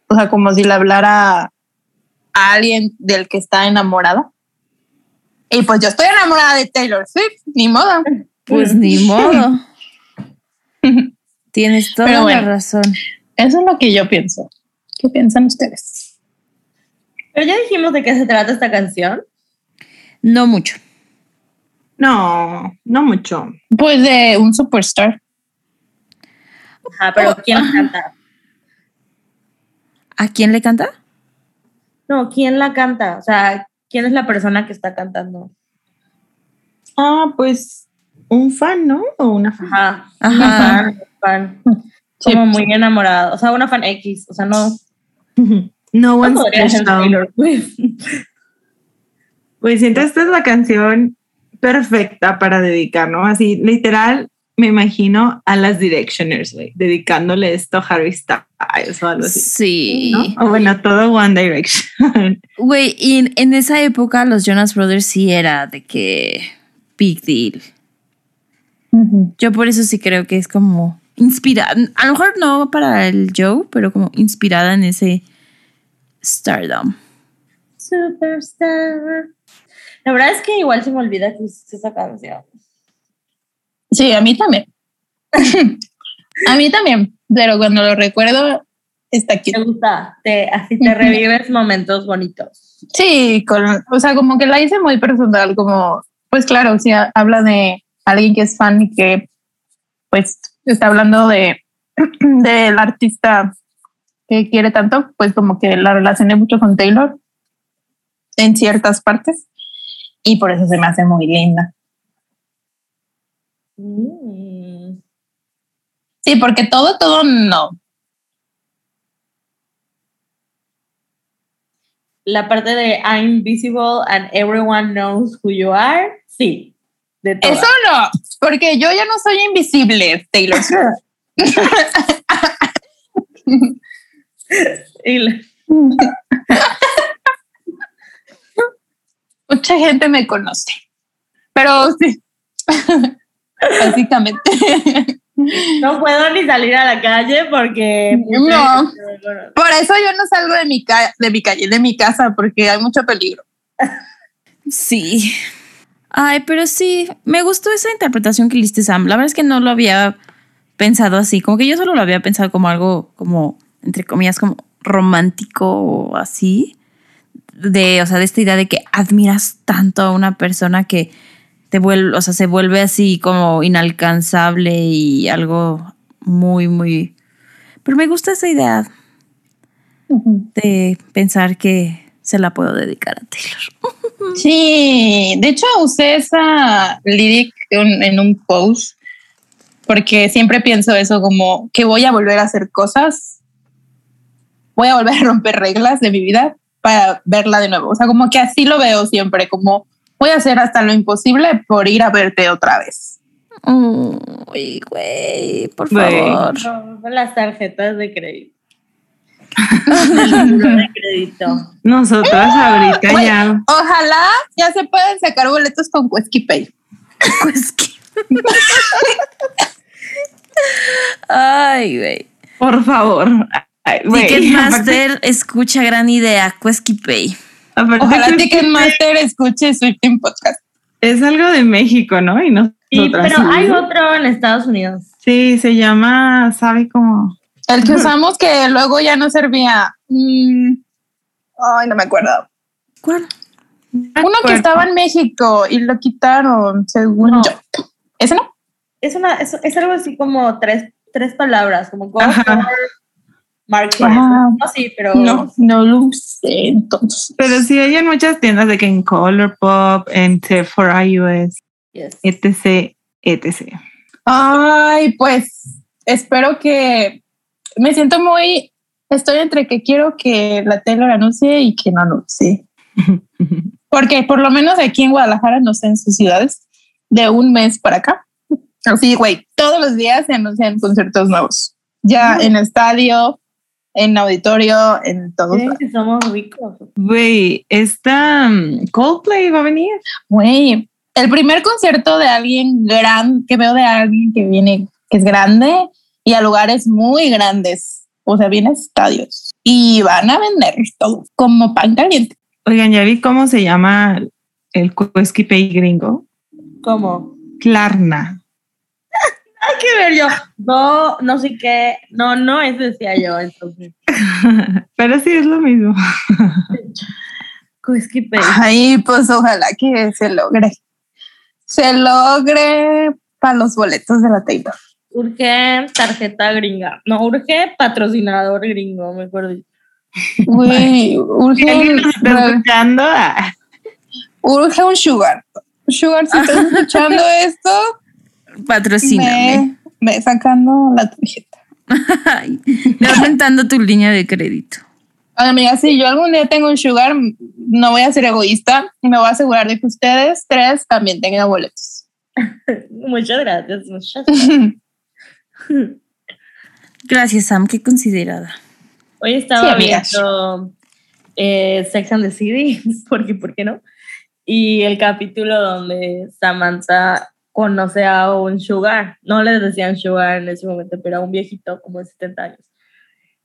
o sea, como si le hablara a alguien del que está enamorada. Y pues yo estoy enamorada de Taylor Swift, ni modo. Pues ni modo. Tienes toda Pero la razón. Eso es lo que yo pienso. ¿Qué piensan ustedes? Pero ya dijimos de qué se trata esta canción. No mucho. No, no mucho. Pues de un superstar. Ajá, pero ¿quién la canta? ¿A quién le canta? No, ¿quién la canta? O sea, ¿quién es la persona que está cantando? Ah, pues un fan, ¿no? O una fan. Ajá. Ajá. Una fan, un fan. Sí. Como muy enamorada. O sea, una fan X. O sea, no. No No one podría ser special. Taylor Swift. Pues siento esta es la canción perfecta para dedicar, ¿no? Así, literal, me imagino a las Directioners, güey, dedicándole esto a Harry Styles o algo así. Sí. ¿no? O bueno, todo One Direction. Güey, y en, en esa época los Jonas Brothers sí era de que big deal. Yo por eso sí creo que es como inspirada, a lo mejor no para el Joe, pero como inspirada en ese stardom. Superstar. La verdad es que igual se me olvida que es esa canción. Sí, a mí también. a mí también, pero cuando lo recuerdo, está aquí. Me gusta. Te, así te revives momentos bonitos. Sí, con, o sea, como que la hice muy personal, como, pues claro, si ha- habla de alguien que es fan y que, pues, está hablando de del artista que quiere tanto, pues como que la relacioné mucho con Taylor en ciertas partes y por eso se me hace muy linda. Mm. Sí, porque todo, todo no. La parte de I'm visible and everyone knows who you are. Sí. De todas. Eso no, porque yo ya no soy invisible, Taylor. La- Mucha gente me conoce, pero sí, básicamente. no puedo ni salir a la calle porque. No. Por eso yo no salgo de mi, ca- de mi calle, de mi casa, porque hay mucho peligro. Sí. Ay, pero sí, me gustó esa interpretación que le diste, Sam. La verdad es que no lo había pensado así, como que yo solo lo había pensado como algo, como, entre comillas, como romántico o así. De, o sea, de esta idea de que admiras tanto a una persona que te vuelve, o sea, se vuelve así como inalcanzable y algo muy, muy... Pero me gusta esa idea de pensar que se la puedo dedicar a Taylor. Sí, de hecho usé esa lyric en, en un post porque siempre pienso eso como que voy a volver a hacer cosas, voy a volver a romper reglas de mi vida para verla de nuevo. O sea, como que así lo veo siempre, como voy a hacer hasta lo imposible por ir a verte otra vez. Uy, güey, por favor. No, las tarjetas de crédito. De crédito. Nosotras ahorita Güey. ya. Ojalá ya se puedan sacar boletos con Quesky Pay. Que- Ay, güey. Por favor. Ay, Ticketmaster escucha gran idea, Quesky Pay. aparte- aparte Ojalá Ticketmaster escuche Swifting Podcast. Es algo de México, ¿no? Y nosotras Sí, pero sí. hay otro en Estados Unidos. Sí, se llama, ¿sabe cómo? El que usamos que luego ya no servía. Mm, ay, no me acuerdo. ¿Cuál? Uno que estaba en México y lo quitaron, según No. yo. ¿Ese no? Es, una, es, es algo así como tres, tres palabras, como go Marquez. Ajá. No, sí, pero No, no lo sé. Entonces, Pero sí hay en muchas tiendas de que en Colourpop, en Sephora US, Yes. etc, etc. ay, pues espero que me siento muy. Estoy entre que quiero que la Taylor anuncie y que no anuncie. Porque por lo menos aquí en Guadalajara, no sé, en sus ciudades, de un mes para acá. Así, güey, todos los días se anuncian conciertos nuevos. Ya en estadio, en auditorio, en todos Sí, somos ricos. Güey, esta mm, Coldplay va a venir. Güey, el primer concierto de alguien grande, que veo de alguien que viene, que es grande y a lugares muy grandes. O sea, viene a estadios y van a vender todo como pan caliente. Oigan, ya vi cómo se llama el Quesky Pay gringo. ¿Cómo? Klarna. Hay que ver yo. No, no sé qué. No, no, eso decía yo. Entonces, Pero sí es lo mismo. Pay. Ay, pues ojalá que se logre. Se logre para los boletos de la Taylor. Urge tarjeta gringa. No, urge patrocinador gringo, me acuerdo. Si urge, está escuchando, ah, urge un sugar. Sugar, si estás escuchando esto, Patrocíname. me, me sacando la tarjeta. Ve aumentando tu línea de crédito. Ay, amiga, si yo algún día tengo un sugar, no voy a ser egoísta y me voy a asegurar de que ustedes tres también tengan boletos. Muchas gracias, muchas gracias. Gracias, Sam, qué considerada. Hoy estaba Sí, viendo eh, Sex and the City, porque, ¿por qué no? Y el capítulo donde Samantha conoce a un sugar. No les decían sugar en ese momento, pero a un viejito como de 70 años.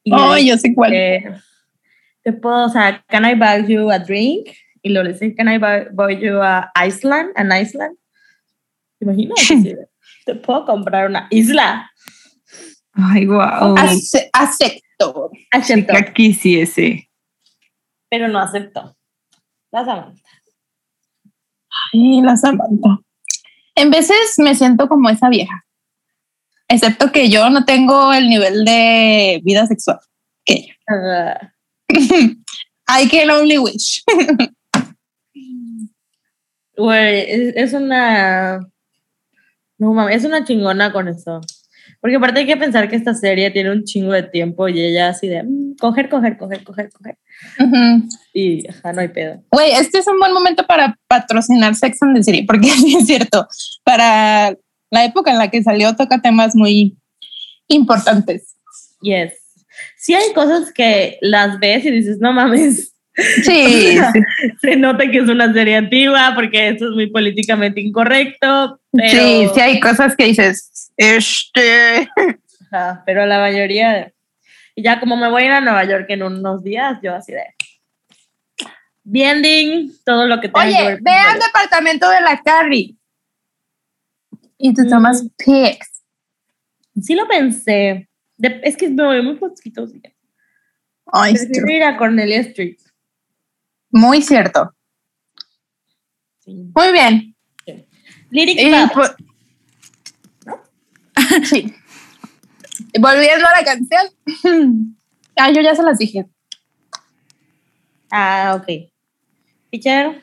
Y le Ay, yo sé cuál. Eh, te puedo, o sea, can I buy you a drink? Y lo le dice, can I buy, buy you a Iceland? An Iceland? ¿Te imaginas? Te puedo comprar una isla. ay, wow. Ace- acepto. Aceptó, Ya quisiese. pero no aceptó. La Samantha. Ay, la Samantha. En veces me siento como esa vieja. Excepto que yo no tengo el nivel de vida sexual que ella. Ah, I can only wish. Güey, es, es una. No mames, es una chingona con eso. Porque aparte hay que pensar que esta serie tiene un chingo de tiempo y ella así de mm, coger, coger, coger, coger, coger. Ujú. Y ajá, no hay pedo. Güey, este es un buen momento para patrocinar Sex and the City, porque sí es cierto, para la época en la que salió toca temas muy importantes. Yes. Sí hay cosas que las ves y dices, no mames, Sí, se nota que es una serie antigua porque esto es muy políticamente incorrecto, pero, sí, sí hay cosas que dices, este, ajá, pero la mayoría, y ya como me voy a ir a Nueva York en unos días, yo así de viending, todo lo que tenga que oye, ve al departamento de la Carrie y tú tomas pics. Sí lo pensé. De- es que me voy muy poquitos días. Ay, Prefiero ir a Cornelia Street. Muy cierto. Sí. Muy bien. Lyric Y Pop. pues- sí. Volviendo a la canción. Ah, yo ya se las dije. Ah, ok. Teacher.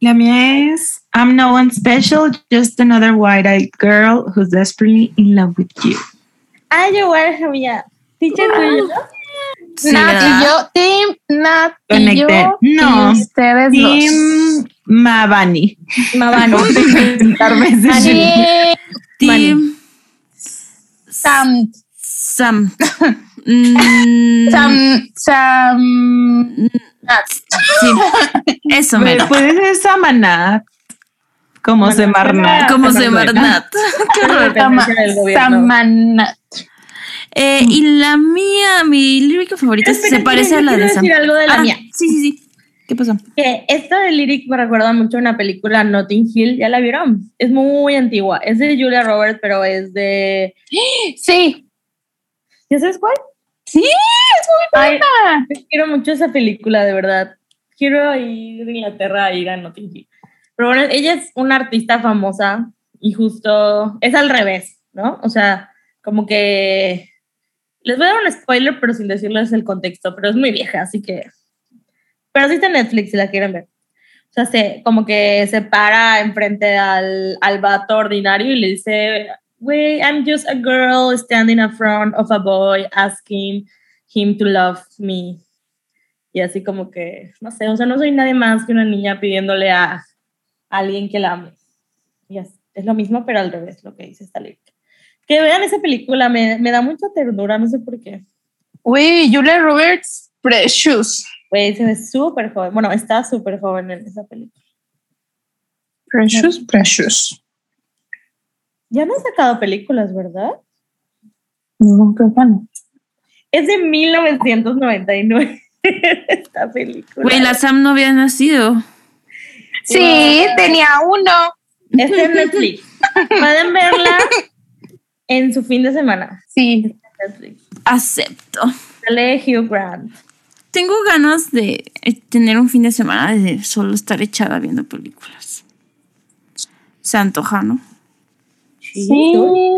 La mía es I'm no one special, just another wide-eyed girl who's desperately in love with you. Ah, yo igual sabía. Teacher, yo. Sí, Nat ¿verdad? y yo, Team Nat y Conecté. yo, No. y ustedes dos. Team Mavani. Mavano. Intentar veces. Team Team Sam, Sam. Mm, Sam, Sam, Nat. Sí, eso mero. Puede ser Samanat. Como Semarnat. Como Pero se bueno. Nat. Qué horror. Samanat. Eh, y la mía, mi lírica favorita Espera, se parece a la de Sam. decir algo de la Ah, mía. Sí, sí, sí. ¿Qué pasó? Que esta de Lyric me recuerda mucho a una película Notting Hill. ¿Ya la vieron? Es muy antigua. Es de Julia Roberts, pero es de. Sí, ¿Ya sabes cuál? Sí, es muy Ay, buena. quiero mucho esa película, de verdad. Quiero ir de Inglaterra a ir a Notting Hill. Pero bueno, ella es una artista famosa y justo es al revés, ¿no? O sea, como que les voy a dar un spoiler, pero sin decirles el contexto, pero es muy vieja, así que. Pero sí está en Netflix si la quieren ver. O sea, se, como que se para enfrente al, al vato ordinario y le dice, Wait, I'm just a girl standing in front of a boy asking him to love me. Y así como que, no sé, o sea, no soy nadie más que una niña pidiéndole a, a alguien que la ame. Y es, es, lo mismo, pero al revés, lo que dice esta lírica. Que vean esa película, me, me da mucha ternura, no sé por qué. Uy, Julia Roberts, Precious. Güey, se ve súper joven. Bueno, está súper joven en esa película. Precious, Precious. Ya no ha sacado películas, ¿verdad? No, creo que no. Es de 1999 esta película. Güey, la Sam no había nacido. Sí, Wow. tenía uno. Está en Netflix. Pueden verla en su fin de semana. Sí. Netflix. Acepto. Sale Hugh Grant. Tengo ganas de eh, tener un fin de semana de solo estar echada viendo películas. Se antoja, ¿no? Sí,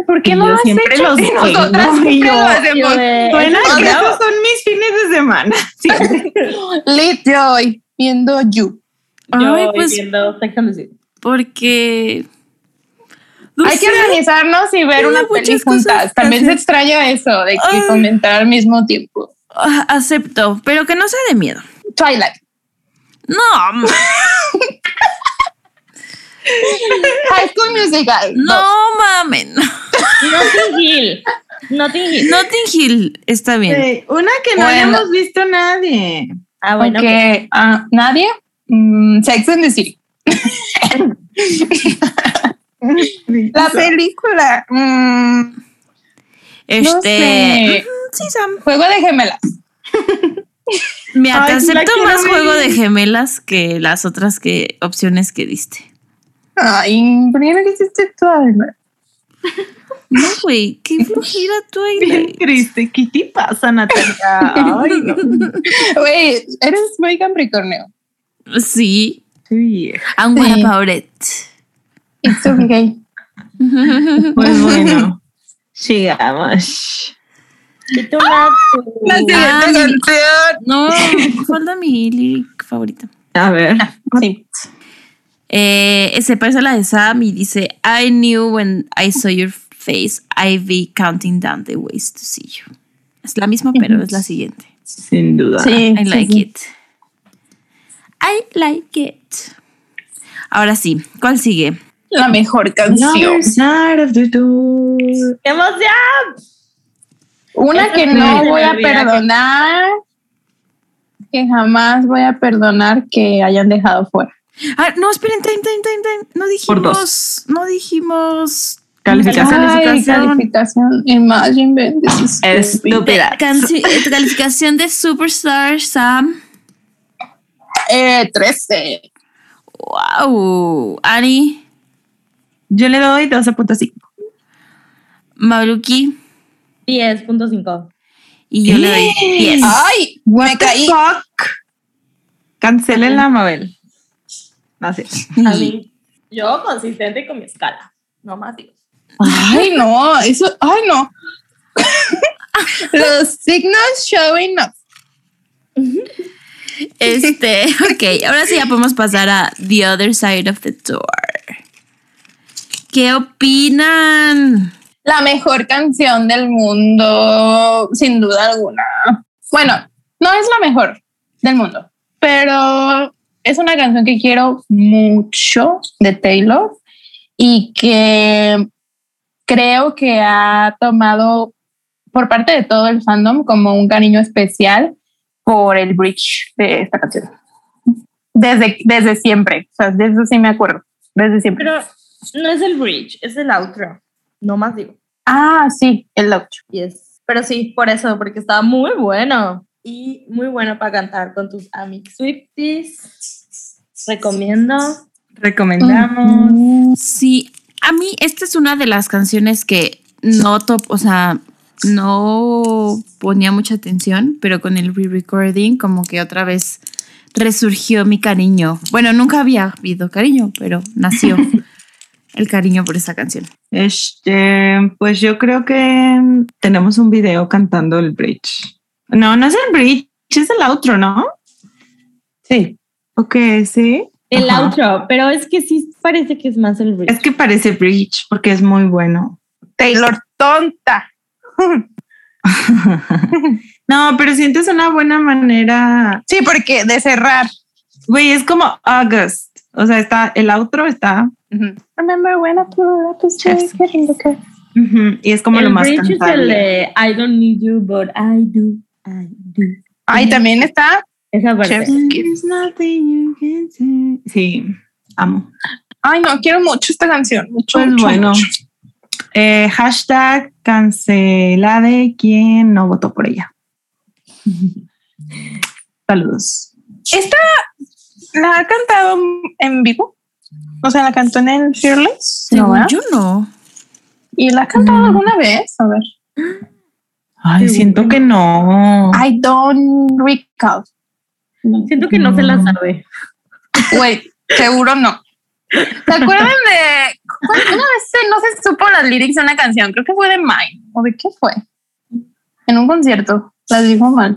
¿por qué Y no yo lo has siempre hecho? los Y nosotras tengo, siempre yo- lo hacemos. yo de- Suena Eso que no. esos son mis fines de semana. Siempre. Lit Joy, viendo You. Yo Ay, pues viendo Sex and the City. porque... no Hay que organizarnos y ver Hay una peli juntas. También se extraña eso de que Ay. comentar al mismo tiempo. Ah, Acepto, pero que no sea de miedo. Twilight. No, High School Musical. no dos. mamen. Notting Hill. Notting Hill. Notting Hill está bien. Sí, una que no Bueno. hayamos visto nadie. Ah, bueno. Porque ah, nadie. Mm, Sex and the City. La película. mm, Este. no sé. Sí, Sam. Juego de gemelas. Mira, te Ay, la acepto más ver. juego de gemelas que las otras que opciones que diste. Ay, ¿por qué no quisiste Twilight? No, güey, qué flojera tú Bien ahí. triste. ¿Qué te pasa, Natalia? Ay, no. Güey, eres muy capricornio. Sí, Sí. I'm Sí. what about it. It's okay. Pues bueno, sigamos. Y tú, tú- La siguiente Ah, canción. No, falta mi lyric favorita. A ver. Sí. Eh, se parece a la de Sam y dice, I knew when I saw your face, I'd be counting down the ways to see you. Es la misma, pero es la siguiente. Sin duda. Sí. I sí, like sí. it. I like it. Ahora sí, ¿cuál sigue? La mejor canción. other side of the door. ¡Qué emoción! Una Esa que no voy a olvida que- perdonar. Que jamás voy a perdonar que hayan dejado fuera. Ah, no, esperen, time, time, time, time. No dijimos, dos. no dijimos Calificación. Ay, Calificación. calificación. Imagine. Estúpida. Eh, calificación de Superstar Sam. Eh, 13. Wow. Ani, Yo le doy 12.5. Maruki 10.5. y yo le doy 10. Ay, me caí. Fuck. Cancelen la Mabel. No sé. A mí, yo consistente con mi escala. No más digo. Ay, no, eso, ay, no. Los signos showing up. Este, ok, ahora sí ya podemos pasar a The Other Side of the Door. ¿Qué opinan? La mejor canción del mundo, sin duda alguna. Bueno, no es la mejor del mundo, pero es una canción que quiero mucho de Taylor y que creo que ha tomado por parte de todo el fandom como un cariño especial por el bridge de esta canción. Desde, desde siempre, o sea, desde eso sí me acuerdo, desde siempre. Pero no es el bridge, es el outro. No más digo. ah, sí, el outro. Yes. Pero sí, por eso, porque estaba muy bueno. Y muy bueno para cantar con tus amigos Swifties. Recomiendo. Recomendamos. Sí, a mí esta es una de las canciones que no top, o sea, no ponía mucha atención, pero con el re-recording como que otra vez resurgió mi cariño. Bueno, nunca había habido cariño, pero nació el cariño por esa canción. Este, pues yo creo que tenemos un video cantando el bridge. No, no es el bridge, es el outro, ¿no? Sí. Ok, sí. El Ajá. outro, pero es que sí parece que es más el bridge. Es que parece bridge porque es muy bueno. Taylor tonta. no, pero sientes una buena manera. Sí, porque de cerrar. Güey, es como August. O sea, está el outro está Remember when I pulled up the car. ujú, y es como el lo más bridge es el cantable. de I don't need you, but I do. I do. Ahí también está. Esa parte. Chef's kiss. There's nothing you can say. Sí, amo. Ay, no, quiero mucho esta canción. Mucho, Pues mucho, bueno. mucho. Eh, hashtag cancelade quien no votó por ella. Saludos. Esta la ha cantado en vivo. O sea, la cantó en el Fearless. Según ¿no, verdad? yo no. ¿Y la ha cantado Mm. alguna vez? A ver. Ay, siento que no. I don't recall. Siento que no se la sabe. Güey, seguro no. ¿Se acuerdan de una vez se- no se supo las lyrics de una canción? Creo que fue de Mine. ¿O de qué fue? En un concierto. Las dijo mal.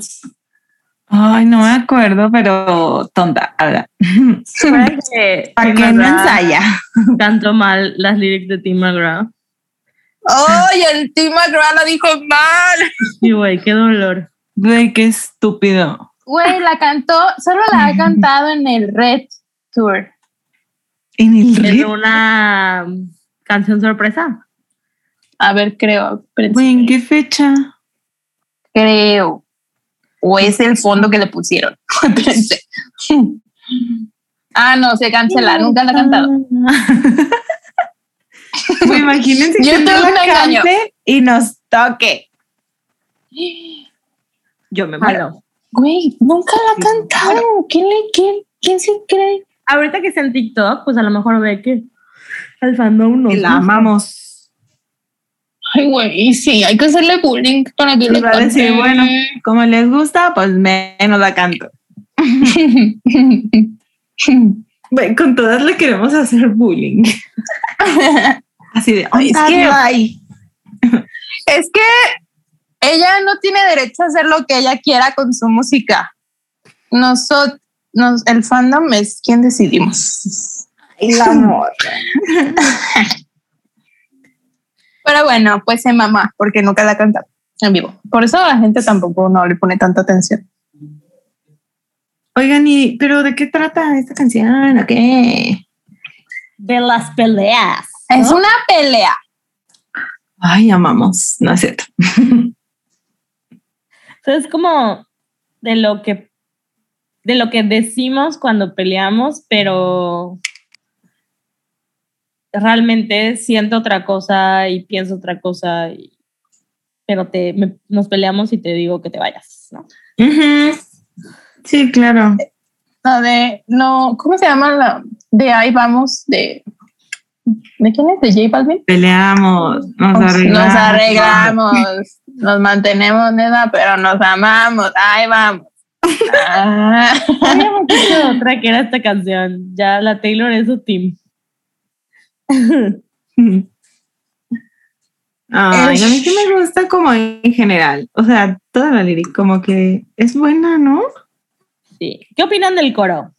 Ay, no me acuerdo, pero tonta. Ahora, ¿Para que, ¿Para Tim qué no ensaya? Cantó mal las lyrics de Tim McGraw. ¡Ay, el Tim McGraw la dijo mal! Sí, güey, qué dolor. Güey, qué estúpido. Güey, la cantó, solo la ha cantado en el Red Tour. En el Es ritmo. una canción sorpresa. A ver, creo. Güey, ¿en qué fecha? Creo. O es el fondo que le pusieron. Ah, no, se cancela. Nunca la ha cantado. Güey, imagínense que yo la cante y nos toque. Yo me muero. Güey, nunca la ha cantado. ¿Quién, le, quién, quién se cree? Ahorita que está en TikTok, pues a lo mejor ve que el fandom nos la amamos. Ay, güey, sí, hay que hacerle bullying para que Y le va a decir, bueno, como les gusta, pues menos la canto. Güey, con todas le queremos hacer bullying. Así de, Ay, es "Onda, que- ay". es que ella no tiene derecho a hacer lo que ella quiera con su música. Nosotros, nos, el fandom es quien decidimos. El amor. Pero bueno, pues se mamá, porque nunca la canta en vivo. Por eso la gente tampoco no le pone tanta atención. Oigan, y, pero ¿de qué trata esta canción? ¿O qué? De las peleas. Es una pelea. Ay, amamos, no es cierto. O sea, es como de lo que de lo que decimos cuando peleamos, pero realmente siento otra cosa y pienso otra cosa, y- pero te, me- nos peleamos y te digo que te vayas, ¿no? Sí, claro. No, de, no, ¿cómo se llama la de ahí vamos? De, ¿de quién es? ¿De J Balvin? Peleamos, nos arreglamos. Nos arreglamos, nos mantenemos, nena, pero nos amamos. Ahí vamos. Ah. Habíamos hecho otra que era esta canción, ya la Taylor es su team. Ay, a mí sí me gusta como en general. O sea, toda la lírica como que es buena, ¿no? Sí. ¿Qué opinan del coro?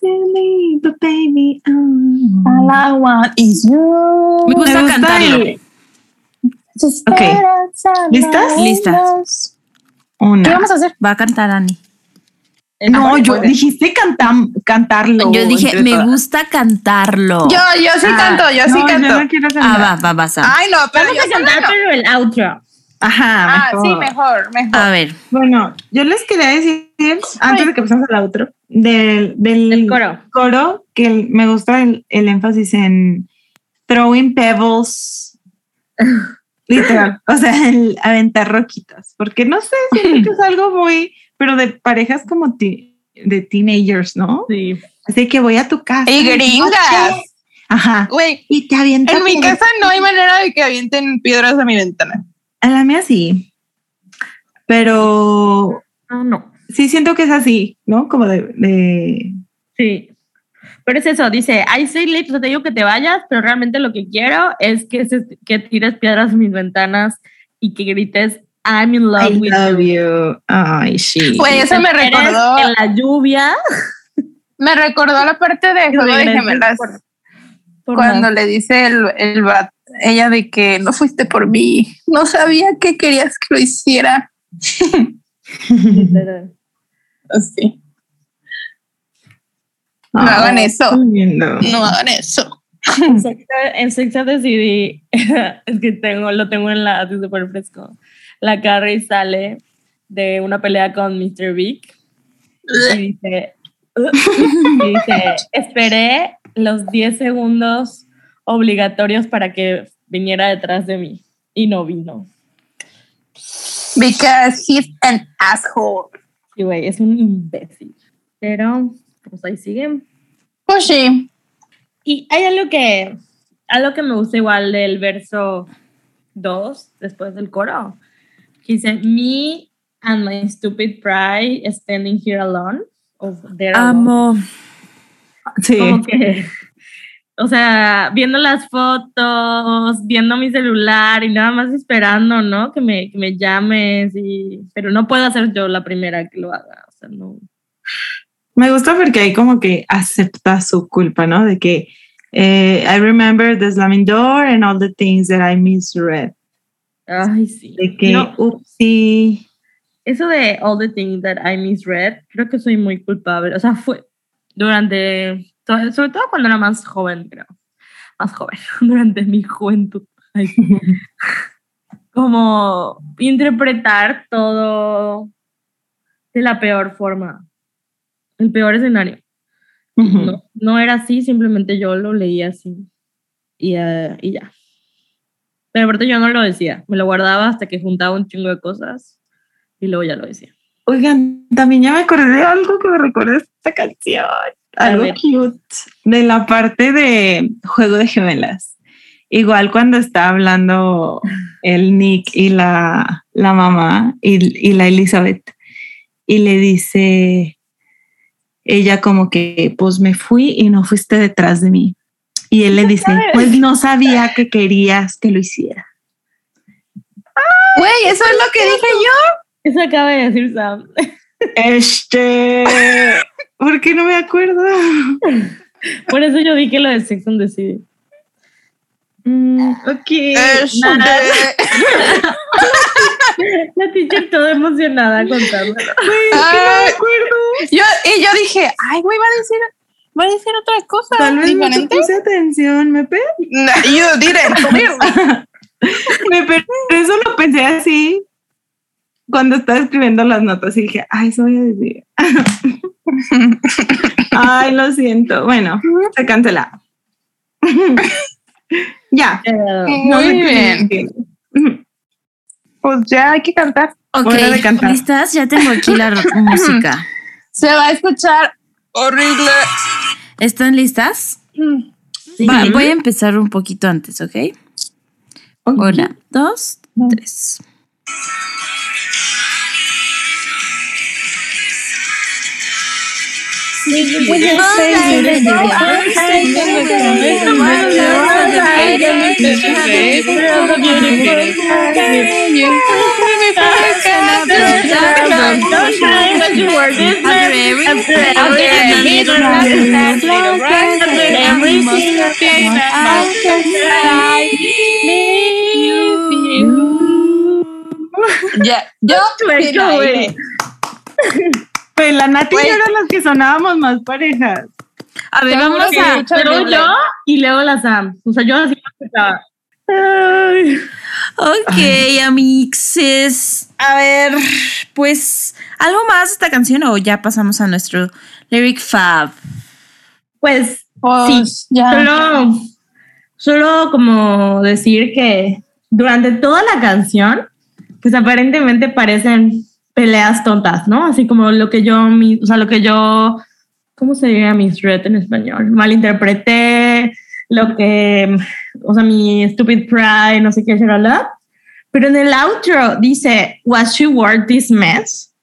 Baby, oh. All I want is you. Me gusta Me gusta cantarlo. el- Ok. ¿Listas? Listas. ¿Qué vamos a hacer? Va a cantar Ani. No, yo dijiste cantam, cantarlo. Yo dije, me todas. gusta cantarlo. Yo, yo sí Ah, canto, yo sí canto. Yo no quiero cantar. ah, va, va, vas a. Ay, no, pero Vamos yo a cantar, no. pero el outro. Ajá, Ah, mejor. sí, mejor, mejor. A ver, Bueno, yo les quería decir, antes de que pasemos al outro, del, del El coro. coro, que el- me gusta el, el énfasis en throwing pebbles. Literal. O sea, el aventar roquitas. Porque no sé, siento que es algo muy, pero de parejas como ti- de teenagers, ¿no? Sí. Así que voy a tu casa. Y gringas. Ajá. Güey, Y te avienta. en mi casa no hay manera de que avienten piedras a mi ventana. En la mía sí. Pero Ah, no. sí siento que es así, ¿no? Como de. de- Sí. Pero es eso, dice, I say late, o sea, te digo que te vayas, pero realmente lo que quiero es que, se- que tires piedras en mis ventanas y que grites, I'm in love I with love you. you. Ay, sí. Güey, eso me recordó, En la lluvia. me recordó la parte de Juego de Gemelas. por- por cuando más. le dice el, el vato- ella de que no fuiste por mí, no sabía que querías que lo hiciera. Así. No Ay, hagan eso. lindo. No hagan eso. En Sex- en Sex and the City, es que tengo, lo tengo en la así súper fresco. La Carrie sale de una pelea con Mr. Big y dice, y dice, esperé los 10 segundos obligatorios para que viniera detrás de mí y no vino. Because he's an asshole. Y güey, es un imbécil. Pero, pues ahí siguen. Pues sí. Y hay algo que, algo que me gusta igual del verso 2, después del coro, dice, me and my stupid pride standing here alone. There alone". Amo. Sí. Como que, o sea, viendo las fotos, viendo mi celular y nada más esperando, ¿no? Que me, que me llames, y, pero no puedo ser yo la primera que lo haga. O sea, no. Me gusta porque ahí como que acepta su culpa, ¿no? De que eh, I remember the slamming door and all the things that I misread. Ay, sí. De que, No, upsí. eso de all the things that I misread, creo que soy muy culpable. O sea, fue durante, sobre todo cuando era más joven, creo. Más joven, durante mi juventud. Ay. Como interpretar todo de la peor forma. El peor escenario. Ujú. No, no era así, simplemente yo lo leía así. Y, eh, y ya. Aparte yo no lo decía, me lo guardaba hasta que juntaba un chingo de cosas y luego ya lo decía. Oigan, también ya me acordé de algo que me recuerda esta canción. Algo cute. De la parte de Juego de Gemelas. Igual cuando está hablando el Nick y la, la mamá y, y la Elizabeth. Y le dice ella como que pues me fui y no fuiste detrás de mí. Y él le dice, pues no sabía que querías que lo hiciera. Güey, eso es lo que dije yo. Eso acaba de decir Sam. Este, ¿por qué no me acuerdo? Por eso yo dije lo de Sex and the City. Mm, ok. De- La teacher toda emocionada contándolo. Ay, yo, y yo dije, ay, güey, va a decir, va a decir otra cosa Tal vez no te puse atención, me pe- No, you didn't. me pe- eso lo pensé así cuando estaba escribiendo las notas y dije, ay, eso voy a decir. ay, lo siento. Bueno, se cancela. ya. No sé Muy qué bien. Pues ya hay que cantar. Ok, Hora de cantar. ¿listas? Ya tengo aquí la música. Se va a escuchar horrible. ¿Están listas? Va, voy a empezar un poquito antes, ¿ok? Una, dos, tres. Ya, yo. Pues la Nati y yo Güey. eran las que sonábamos más parejas. A ver, vamos a. Pero yo y luego la Sam. O sea, yo así lo escuchaba. Ay. Ok, amixes. A ver, pues, ¿algo más de esta canción o ya pasamos a nuestro lyric fab? Pues Pues, ya. Solo, solo como decir que durante toda la canción, pues aparentemente parecen peleas tontas, ¿no? Así como lo que yo, mi- o sea, lo que yo, ¿cómo se diría misread en español? Malinterpreté, lo que, o sea, mi stupid pride, no sé qué, shalala. Pero en el outro dice, was she worth this mess?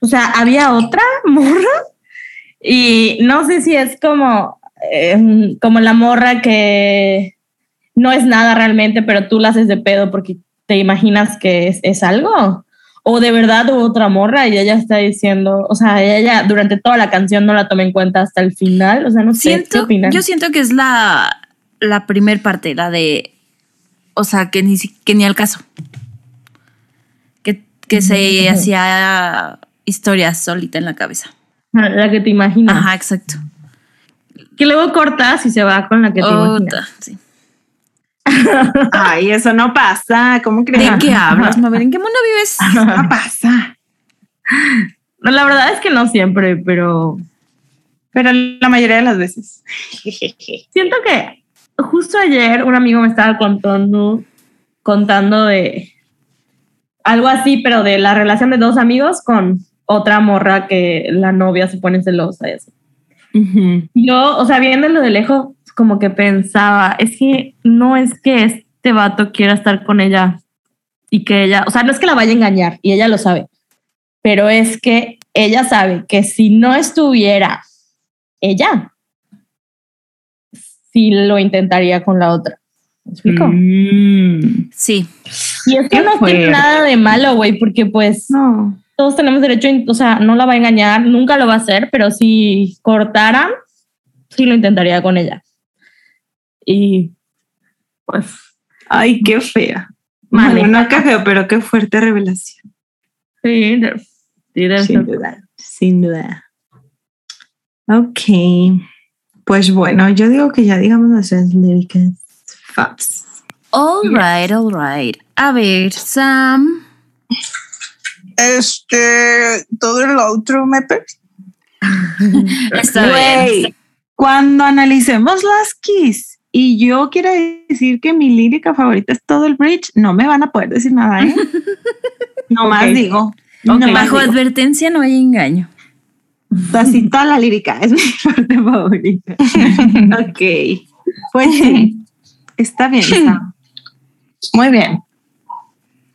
O sea, había otra morra y no sé si es como, eh, como la morra que no es nada realmente, pero tú la haces de pedo porque te imaginas que es, es algo. O de verdad hubo otra morra y ella está diciendo, o sea, ella durante toda la canción no la tomé en cuenta hasta el final. O sea, no sé Siento, qué opinan. yo siento que es la, la primer parte, la de, o sea, que ni, que ni al caso. Que, que se hacía historias solita en la cabeza. Ah, La que te imaginas. Ajá, exacto. Que luego cortas y se va con la que te imaginas. Otra, sí. Ay, eso no pasa. ¿Cómo crees? ¿De qué hablas, Mabel? ¿En qué mundo vives? No pasa. No, la verdad es que no siempre, pero Pero la mayoría de las veces. siento que justo ayer un amigo me estaba contando, contando de algo así, pero de la relación de dos amigos con otra morra que la novia se pone celosa y así. Yo, o sea, viéndolo de lejos, como que pensaba, es que no es que este vato quiera estar con ella y que ella, o sea, no es que la vaya a engañar y ella lo sabe, pero es que ella sabe que si no estuviera ella, sí lo intentaría con la otra. ¿Me explico? Mm. Sí. Y es que no tiene fuerte. nada de malo, güey, porque pues No. todos tenemos derecho, o sea, no la va a engañar, nunca lo va a hacer, pero si cortaran, sí lo intentaría con ella. Y pues, Ay, qué fea. Bueno, no qué feo, pero qué fuerte revelación. sí, Sin duda. Sin duda. Ok. Pues bueno, yo digo que ya digamos nuestras líricas. Faps. All right, all right. A ver, Sam. Este, todo el outro me perdí. Está bien. Güey, cuando analicemos las keys y yo quiera decir que mi lírica favorita es todo el bridge, no me van a poder decir nada, ¿eh? No más Ok. digo. Ok. No más Bajo digo. advertencia no hay engaño. Así toda la lírica es mi parte favorita. ok. Pues sí, está bien. Muy bien.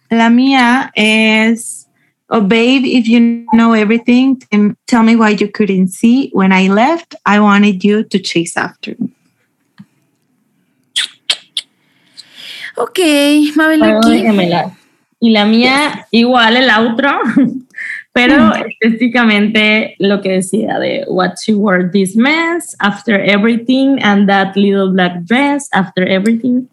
La mía es, oh babe, if you know everything, tell me why you couldn't see. When I left, I wanted you to chase after me. Ok, Mabel aquí. Y la mía, igual el outro, pero específicamente lo que decía de what she wore this mess after everything and that little black dress after everything.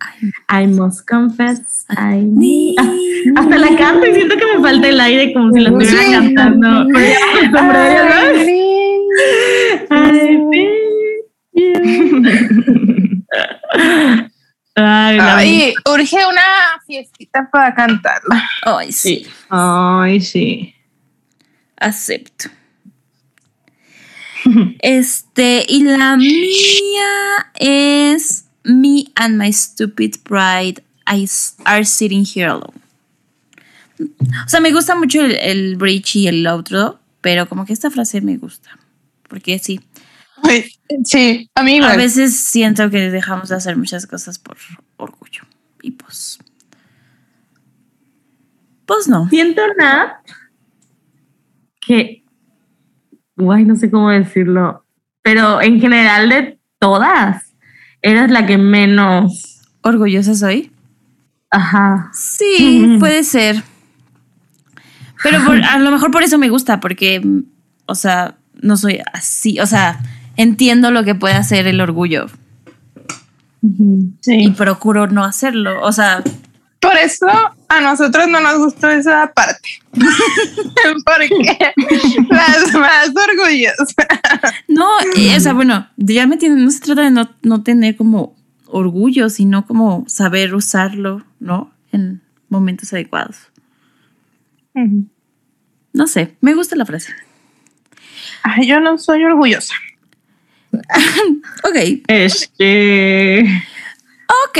I must confess, I Ni- Ah, Hasta la canto y siento que me falta el aire como si lo estuviera Sí. cantando. I. Ay, Ay, urge una fiestita para cantarla. Ay, sí. Sí. Ay, sí. Acepto. Este, y la mía es Me and my stupid pride I are sitting here alone. O sea, me gusta mucho el, el bridge y el outro, pero como que esta frase me gusta. Porque sí, Sí, a mí igual. a veces siento que dejamos de hacer muchas cosas por orgullo. Y pues. Pues no. siento nada que, guay, no sé cómo decirlo, pero en general de todas, eres la que menos, ¿Orgullosa soy? ajá, Sí, puede ser. Pero por- a lo mejor por eso me gusta, porque, o sea, no soy así. O sea, entiendo lo que puede hacer el orgullo y procuro no hacerlo. O sea, Por eso a nosotros no nos gustó esa parte. Porque las más orgullosas. no, eh, o sea, bueno, ya me entienden, no se trata de no, no tener como orgullo, sino como saber usarlo, ¿no? En momentos adecuados. No sé, me gusta la frase. Ay, yo no soy orgullosa. Ok, este, ok.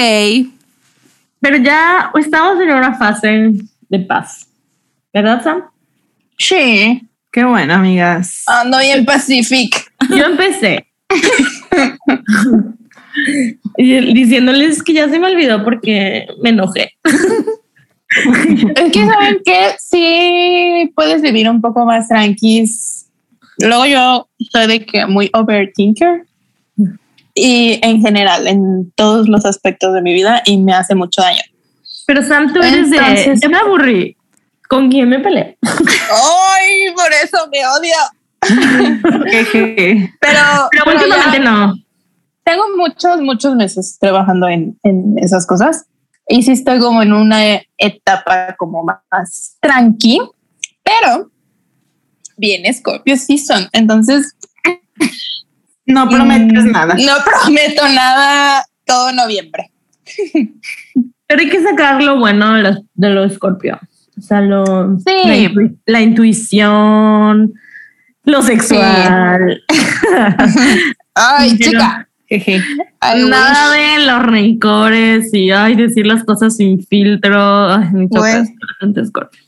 pero ya estamos en una fase de paz, ¿verdad, Sam? Sí. Qué bueno, amigas. Ando bien Pacific. Yo empecé. Diciéndoles que ya se me olvidó porque me enojé. Es que saben que sí puedes vivir un poco más tranquis. Luego yo soy de que muy overthinker y en general en todos los aspectos de mi vida y me hace mucho daño. Pero Sam, tú eres de. Entonces- Ya me aburrí. ¿Con quién me peleé? Ay, por eso me odio. Pero, Pero últimamente no. tengo muchos, muchos meses trabajando en, en esas cosas y sí estoy como en una etapa como más tranqui, pero viene Scorpio Season, entonces No prometes mm, nada. No prometo nada todo noviembre. Pero hay que sacar lo bueno de los, de los Scorpio. O sea, lo, Sí. la, intu- la intuición, lo sexual. Ay, Pero- chica. Jeje. Nada wish. de los rencores y ay, decir las cosas sin filtro. Ay, me choca Bueno. esto, la gente Scorpio.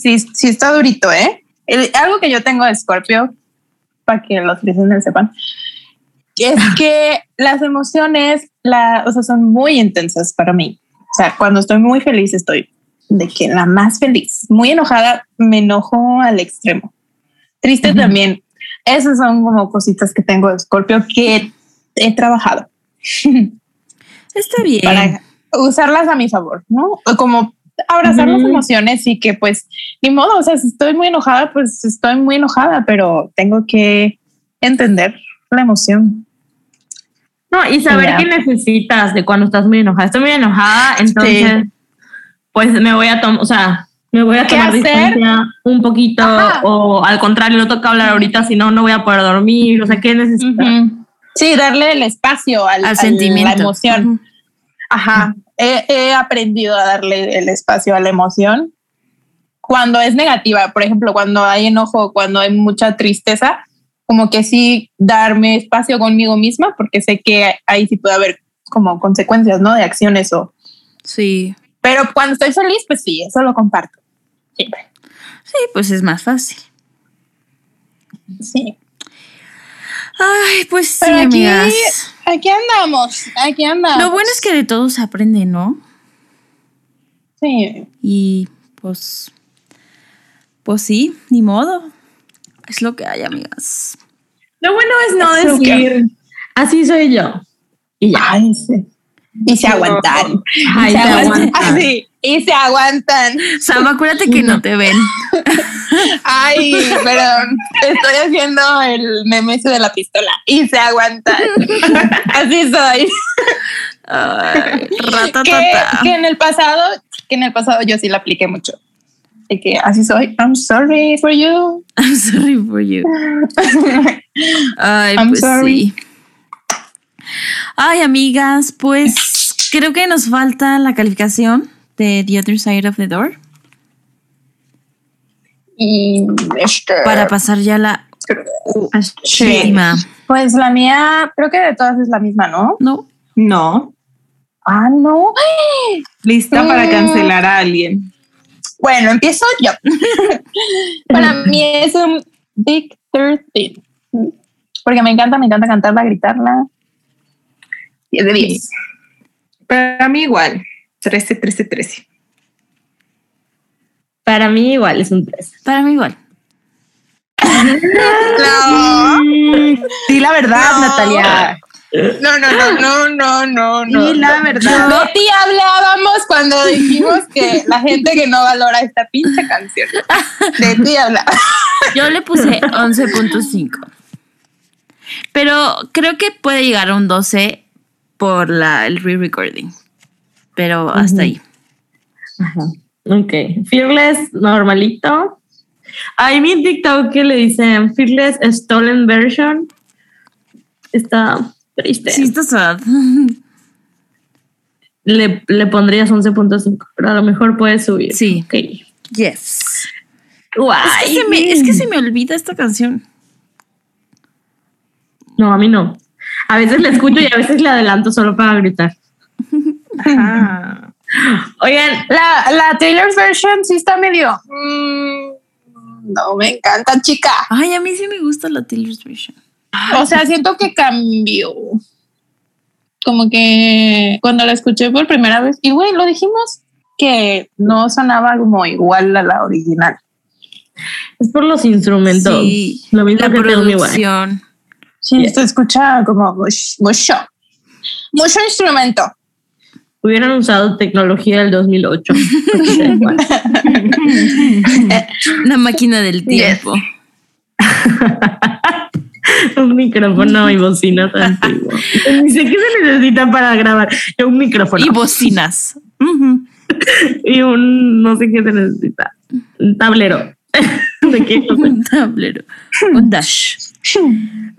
Sí, sí está durito, ¿eh? El- algo que yo tengo de Scorpio, para que los listeners sepan, es que las emociones, la, o sea, son muy intensas para mí. O sea, cuando estoy muy feliz, estoy de que la más feliz. Muy enojada, me enojo al extremo. Triste Ujú. también. Esas son como cositas que tengo de Scorpio que he trabajado Está bien. para usarlas a mi favor, ¿no? Como abrazar las emociones y que pues ni modo, o sea, si estoy muy enojada, pues estoy muy enojada, pero tengo que entender la emoción. No, y saber qué necesitas de cuando estás muy enojada. Estoy muy enojada, entonces, pues me voy a tomar, o sea, me voy a ¿Qué tomar distancia un poquito, Ajá. o al contrario, no toca hablar ahorita, si no, no voy a poder dormir. O sea, ¿qué necesitas? Sí, darle el espacio al, al al- sentimiento. la emoción. Ajá. He, he aprendido a darle el espacio a la emoción cuando es negativa. Por ejemplo, cuando hay enojo, cuando hay mucha tristeza, como que sí darme espacio conmigo misma, porque sé que ahí sí puede haber como consecuencias, ¿no? De acciones o. Sí. Pero cuando estoy feliz, pues sí, eso lo comparto. Siempre. Sí, pues es más fácil. Sí. Ay, pues sí, Pero aquí- amigas. Aquí andamos, aquí andamos. Lo bueno es que de todo se aprende, ¿no? Sí. Y pues. Pues sí, ni modo. Es lo que hay, amigas. Lo bueno es no Es decir, así soy yo. Y ya. Ay, sí. Y se aguantan. Ay, Y se aguantas. Así. Y se aguantan. Sam, acuérdate que no te ven. Ay, perdón. Estoy haciendo el meme de la pistola. Y se aguantan. Así soy. Ay, Que, que en el pasado, que en el pasado yo sí la apliqué mucho. De que así soy. I'm sorry for you. I'm sorry for you. Ay, I'm pues sorry. sí. Ay, amigas, pues creo que nos falta la calificación de The Other Side of the Door y este, para pasar ya a la Sí. Pues la mía, creo que de todas es la misma, ¿no? ¿No? No. Ah, no. Lista para Mm. cancelar a alguien. Bueno, empiezo yo. Para mí es un Big 13. Porque me encanta, me encanta cantarla, gritarla. 10 de 10. Para mí igual. 13, 13, 13. Para mí igual es un 3. Para mí igual. No, Di la verdad, No. Natalia. no, no, no, no, no, no, no. Di la verdad. De ti hablábamos cuando dijimos que la gente que no valora esta pinche canción. De ti hablábamos. Yo le puse 11.5. Pero creo que puede llegar a un 12 por la, el re-recording. Pero hasta ahí. Ajá. Ok. Fearless, normalito. Hay mi TikTok que le dicen Fearless Stolen Version. Está triste. Sí, está sad. Le, le pondrías 11.5, pero a lo mejor puedes subir. Sí. Ok. Yes. Guay. Es que, se me, es que se me olvida esta canción. No, a mí no. A veces la escucho y a veces la adelanto solo para gritar. Ajá. Oigan, La, la Taylor's version sí está medio. mm, no me encanta, chica. Ay, a mí sí me gusta la Taylor's version. O sea, siento que cambió. como que cuando la escuché por primera vez, y güey, lo dijimos que no sonaba como igual a la original. Es por los instrumentos. Sí, Lo mismo la que producción. Sí, se escucha como much- mucho, mucho instrumento. Hubieran usado tecnología del 2008. La máquina del tiempo. un micrófono y bocinas antiguos. Ni sé qué se necesita para grabar. Un micrófono Y bocinas. Y un no sé qué se necesita. Un tablero. ¿De qué cosa? Un tablero. Un dash.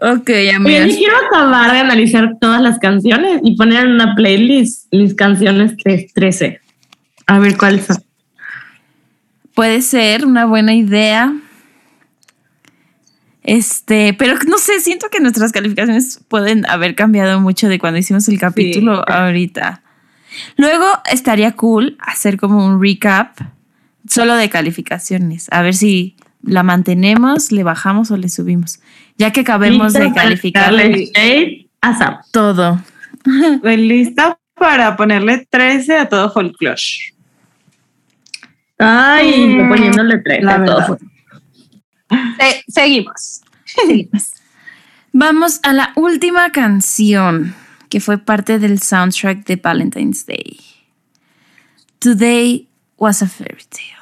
Ok, amigas. yo quiero acabar de analizar todas las canciones y poner en una playlist mis canciones tres- 13. A ver cuáles son. Puede ser una buena idea. Este, pero no sé, siento que nuestras calificaciones pueden haber cambiado mucho de cuando hicimos el capítulo ahorita. Luego estaría cool hacer como un recap solo de calificaciones. A ver si la mantenemos, le bajamos o le subimos. Ya que acabemos de calificar darle shade a Sam. todo. Estoy lista para ponerle 13 a todo folklore. Ay, Mm, estoy poniéndole tres la a todo. Se- seguimos. Vamos a la última canción que fue parte del soundtrack de Valentine's Day. Today was a fairy tale.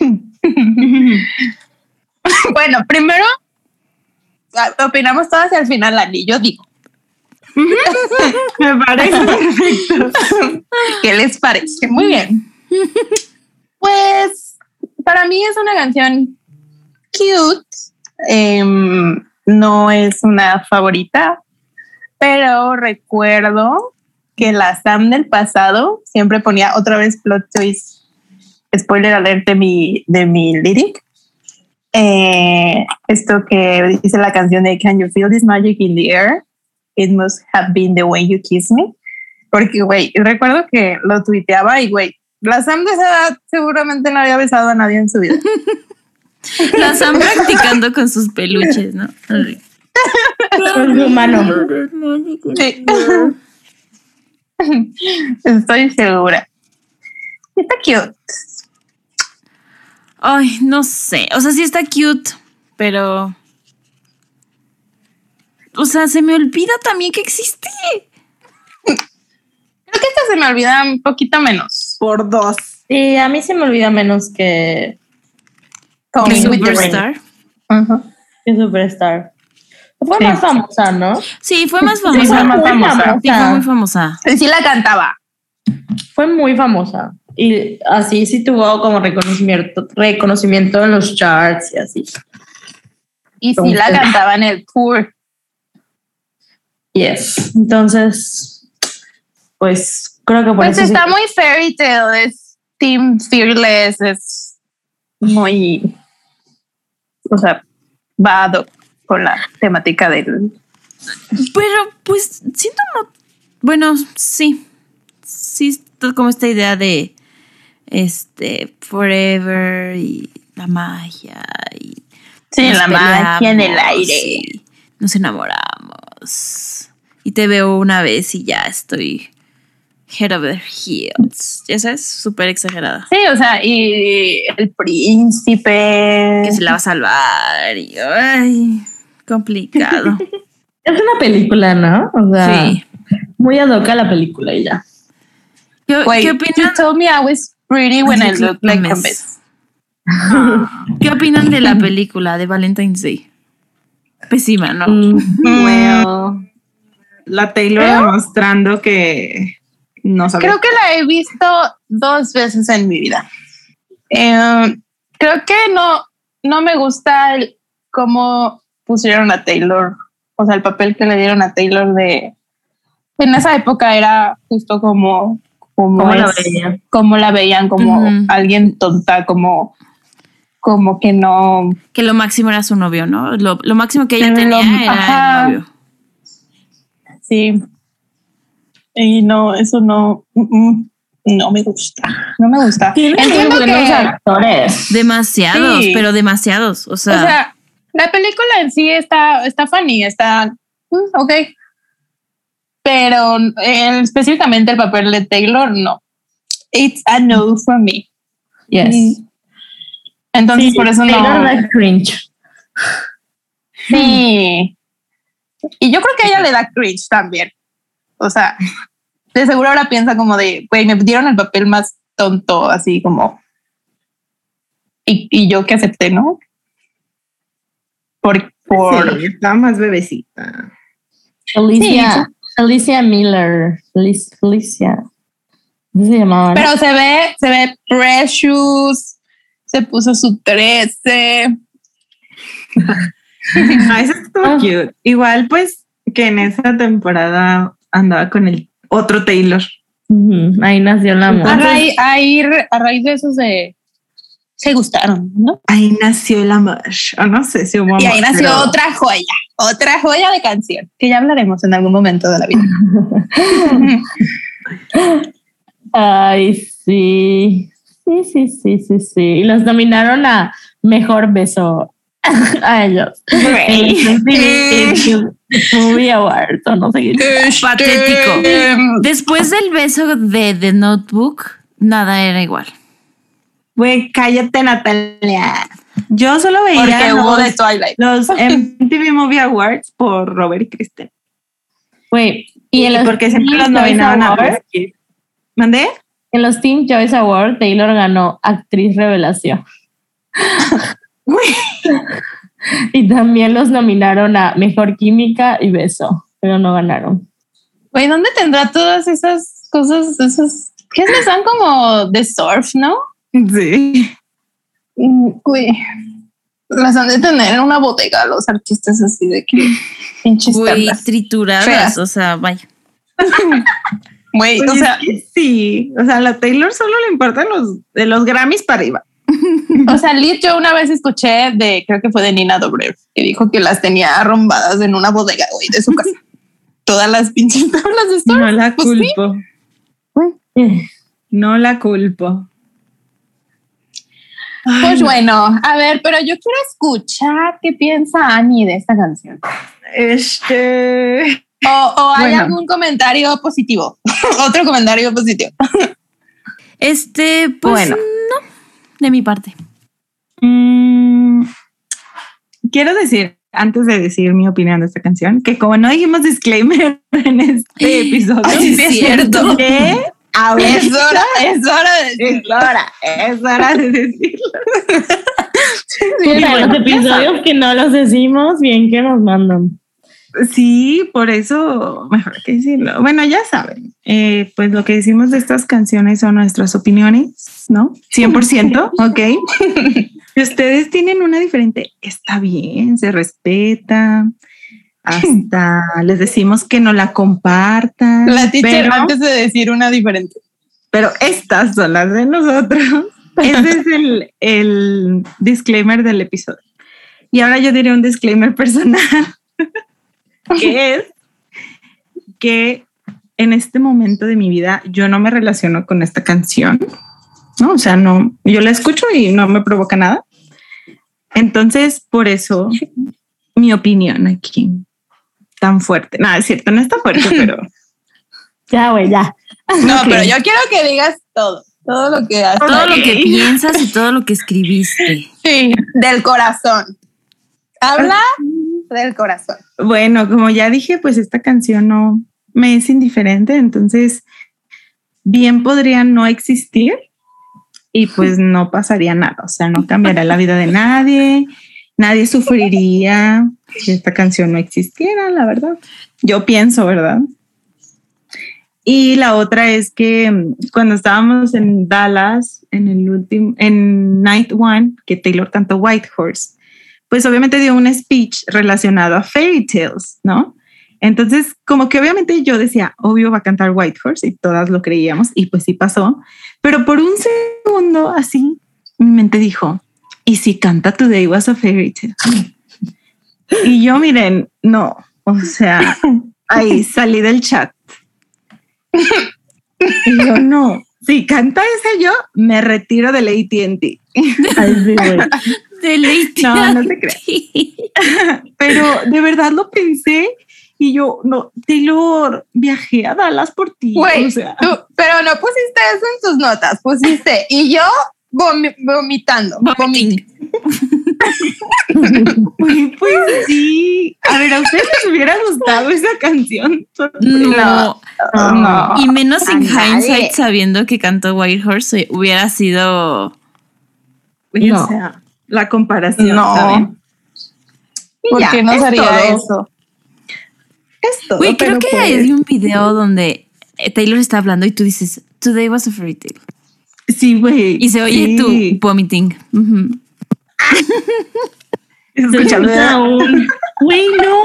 Bueno, primero opinamos todas y al final Ani, yo digo, Me parece perfecto. ¿qué les parece? Muy bien. Pues para mí es una canción cute. Em, no es una favorita, pero recuerdo que la Sam del pasado siempre ponía otra vez plot twist. Spoiler alert de mi, de mi lyric. Eh, esto que dice la canción de Can you feel this magic in the air? It must have been the way you kiss me. Porque, güey, recuerdo que lo tuiteaba y, güey, la Sam de esa edad seguramente no había besado a nadie en su vida. La están practicando con sus peluches, ¿no? Con su mano. Sí. Estoy segura. Está cute. Ay, no sé. O sea, sí está cute, pero. O sea, se me olvida también que existe. Creo que esta se me olvida un poquito menos. Por dos. Sí, a mí se me olvida menos que, rain. Superstar. Ajá. que Superstar. Fue Sí. más famosa, ¿no? Sí, fue más fue famosa. más Muy famosa. Sí, fue muy famosa. Y sí la cantaba. Fue muy famosa. Y así sí tuvo como reconocimiento, reconocimiento en los charts y así. Y sí la cantaba en el tour. Yes. Entonces, pues creo que por Pues eso sí- está muy fairy tale, es Team Fearless, es muy, o sea, va con la temática del... Pero, pues, siento no. Bueno, sí. Sí, está como esta idea de. Este. Forever y la magia. Y Sí, la magia en el aire. Nos enamoramos. Y te veo una vez y ya estoy. Head over heels. Ya sabes, súper exagerada. Sí, o sea, y el príncipe... Que se la va a salvar. Y. Ay, complicado. es una película, ¿no? O sea, Sí. muy ad hoc a la película y ya. ¿Qué, Wait, ¿qué you opinan? told me I was pretty when I looked like a mess. ¿Qué opinan de la película de Valentine's Day? Pésima, ¿no? Mm, Well, la Taylor demostrando que no sabe. Creo que la he visto dos veces en mi vida. Eh, creo que no, no me gusta el cómo pusieron a Taylor, o sea, el papel que le dieron a Taylor de... En esa época era justo como... como ¿Cómo la veían? como la veían, como alguien tonta, como, como que no... Que lo máximo era su novio, ¿no? Lo, lo máximo que ella Lo- tenía era ajá. el novio. Sí. Y no, eso no... mm, mm, no me gusta. No me gusta. Entiendo buenos que- actores. Demasiados, Sí. pero demasiados. O sea, O sea, la película en sí está, está funny, está mm, ok. Pero eh, específicamente el papel de Taylor, no. It's a no for me. Yes. Entonces, Sí, por eso Taylor no. da cringe. Sí. Y yo creo que a ella le da cringe también. O sea, de seguro ahora piensa como de, güey, me dieron el papel más tonto, así como. Y, y yo que acepté, ¿no? Por, por. Sí, estaba más bebecita. Alicia, Alicia Miller. Felic- Felicia. ¿Cómo se llamaba? no? Pero se ve, se ve precious, se puso su 13. Ah, eso estuvo Ah. cute. Igual, pues, que en esa temporada andaba con el otro Taylor. Ahí nació el amor. A raíz, re- a raíz de eso se, se gustaron, ¿no? Ahí nació el amor. O no sé si hubo Y ahí nació pero- otra joya, otra joya de canción, que ya hablaremos en algún momento de la vida. Ay, sí. Sí, sí, sí, sí, sí. Y los nominaron a Mejor Beso a ellos. Movie Awards o no sé qué. Patético. Em, Después del beso de The Notebook, nada era igual. Güey, cállate, Natalia. Yo solo veía Porque hubo los, de Twilight. los MTV Movie Awards por Robert y Kristen. Güey, y en los porque siempre los nominaban a Kid. ¿Mandé? En los Teen Choice Awards, Taylor ganó Actriz Revelación. Güey, Y también los nominaron a Mejor Química y Beso, pero no ganaron. Güey, ¿dónde tendrá todas esas cosas, esas que es que son como de surf, ¿no? Sí. Güey, las han de tener en una bodega los artistas así de que pinches Güey, trituradas, Feas. o sea, vaya. Güey, Pues o sea, es que sí. O sea, a la Taylor solo le importan los de los Grammys para arriba. o sea, Liz, yo una vez escuché de, creo que fue de Nina Dobrev, que dijo que las tenía arrombadas en una bodega, güey, de su casa. Todas las pinches tablas de surf. No la Pues sí. culpo. No la culpo. Pues bueno, a ver, pero yo quiero escuchar qué piensa Annie de esta canción. Este. O, o hay Bueno. algún comentario positivo. Otro comentario positivo. Este, pues Bueno. no, de mi parte. mm, quiero decir, antes de decir mi opinión de esta canción, que como no dijimos disclaimer en este episodio, Ay, sí es cierto. que ahora Es hora, es hora de es hora, es hora de decirlo. Mira, los episodios que no los decimos, bien que nos mandan. Sí, por eso mejor que decirlo. Bueno, ya saben, eh, pues lo que decimos de estas canciones son nuestras opiniones, ¿no? 100%, ¿ok? Si ustedes tienen una diferente, está bien, se respeta. Hasta les decimos que no la compartan. La teacher pero, antes de decir una diferente. pero estas son las de nosotros. Ese es el, el disclaimer del episodio. Y ahora yo diré un disclaimer personal, que es que en este momento de mi vida yo no me relaciono con esta canción, ¿no? O sea, no, yo la escucho y no me provoca nada. Entonces, por eso mi opinión aquí tan fuerte. Nada, es cierto, no está fuerte, pero Ya, güey, ya. No, pero yo quiero que digas todo. Todo lo que haces. Todo lo que piensas y todo lo que escribiste. Sí, del corazón. Habla del corazón. Bueno, como ya dije, pues esta canción no me es indiferente, entonces bien podría no existir y pues no pasaría nada, o sea, no cambiará la vida de nadie, nadie sufriría si esta canción no existiera, la verdad. Yo pienso, ¿verdad? Y la otra es que mm, cuando estábamos en Dallas, en el último, en Night One, que Taylor cantó White Horse, pues obviamente dio un speech relacionado a fairy tales, ¿no? Entonces, como que obviamente yo decía, obvio va a cantar White Horse y todas lo creíamos y pues sí pasó, pero por un segundo así mi mente dijo, ¿y si canta Today was a fairy tale? Y yo miren, no, o sea, ahí salí del chat. Y yo no, si canta esa yo, me retiro del AT&T. Güey. Deleite. No, no te creas. Pero de verdad lo pensé Y yo, no, Taylor, viajé a Dallas por ti. Güey, o sea, tú- pero no pusiste eso en tus notas, pusiste y yo vomi- vomitando. Vomiting. güey, pues sí. A ver, ¿a ustedes les hubiera gustado esa canción? No. no. Y menos en hindsight sabiendo que cantó White Horse hubiera sido Güey, No. O sea, la comparación. No. ¿Por ya, qué no es sería todo. eso? Es todo. Güey, creo que pues, hay un video donde eh, Taylor está hablando y tú dices, Today was a fairy tale. Sí, güey. Y se oye sí. tu vomiting. Ujú. Escuchando escucha un, Güey, no.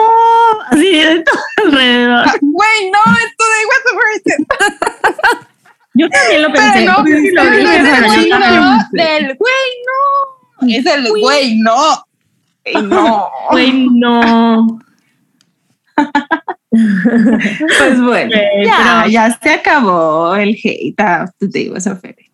Así de todo alrededor. Güey, no, esto de WhatsApp. Yo también lo pensé. Pero no, sí lo vi. no es pero yo güey no, del güey no. Es el güey no. Ey, no. Güey, no. Pues bueno, Ok, ya, pero- ya se acabó el hate Today Was a Fairy.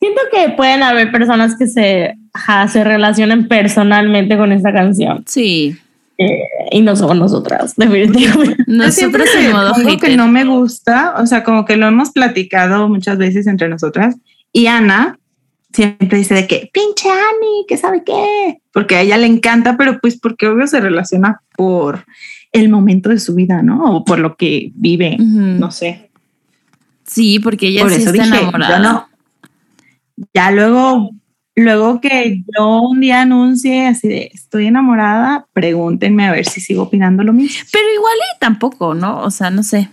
Siento que pueden haber personas que se, ajá, se relacionen personalmente con esta canción. Sí. eh, y no somos nosotras, definitivamente. Nosotros en modo pongo que no me gusta, o sea, como que lo hemos platicado muchas veces entre nosotras. Y Ana siempre dice de que, pinche Ani, que sabe qué, porque a ella le encanta, pero pues porque obvio se relaciona por el momento de su vida, ¿no? O por lo que vive, no sé. Sí, porque ella por sí eso está dije, enamorada. yo no. Ya luego, luego que yo un día anuncie así de estoy enamorada, pregúntenme a ver si sigo opinando lo mismo. Pero igual y tampoco, ¿no? O sea, no sé.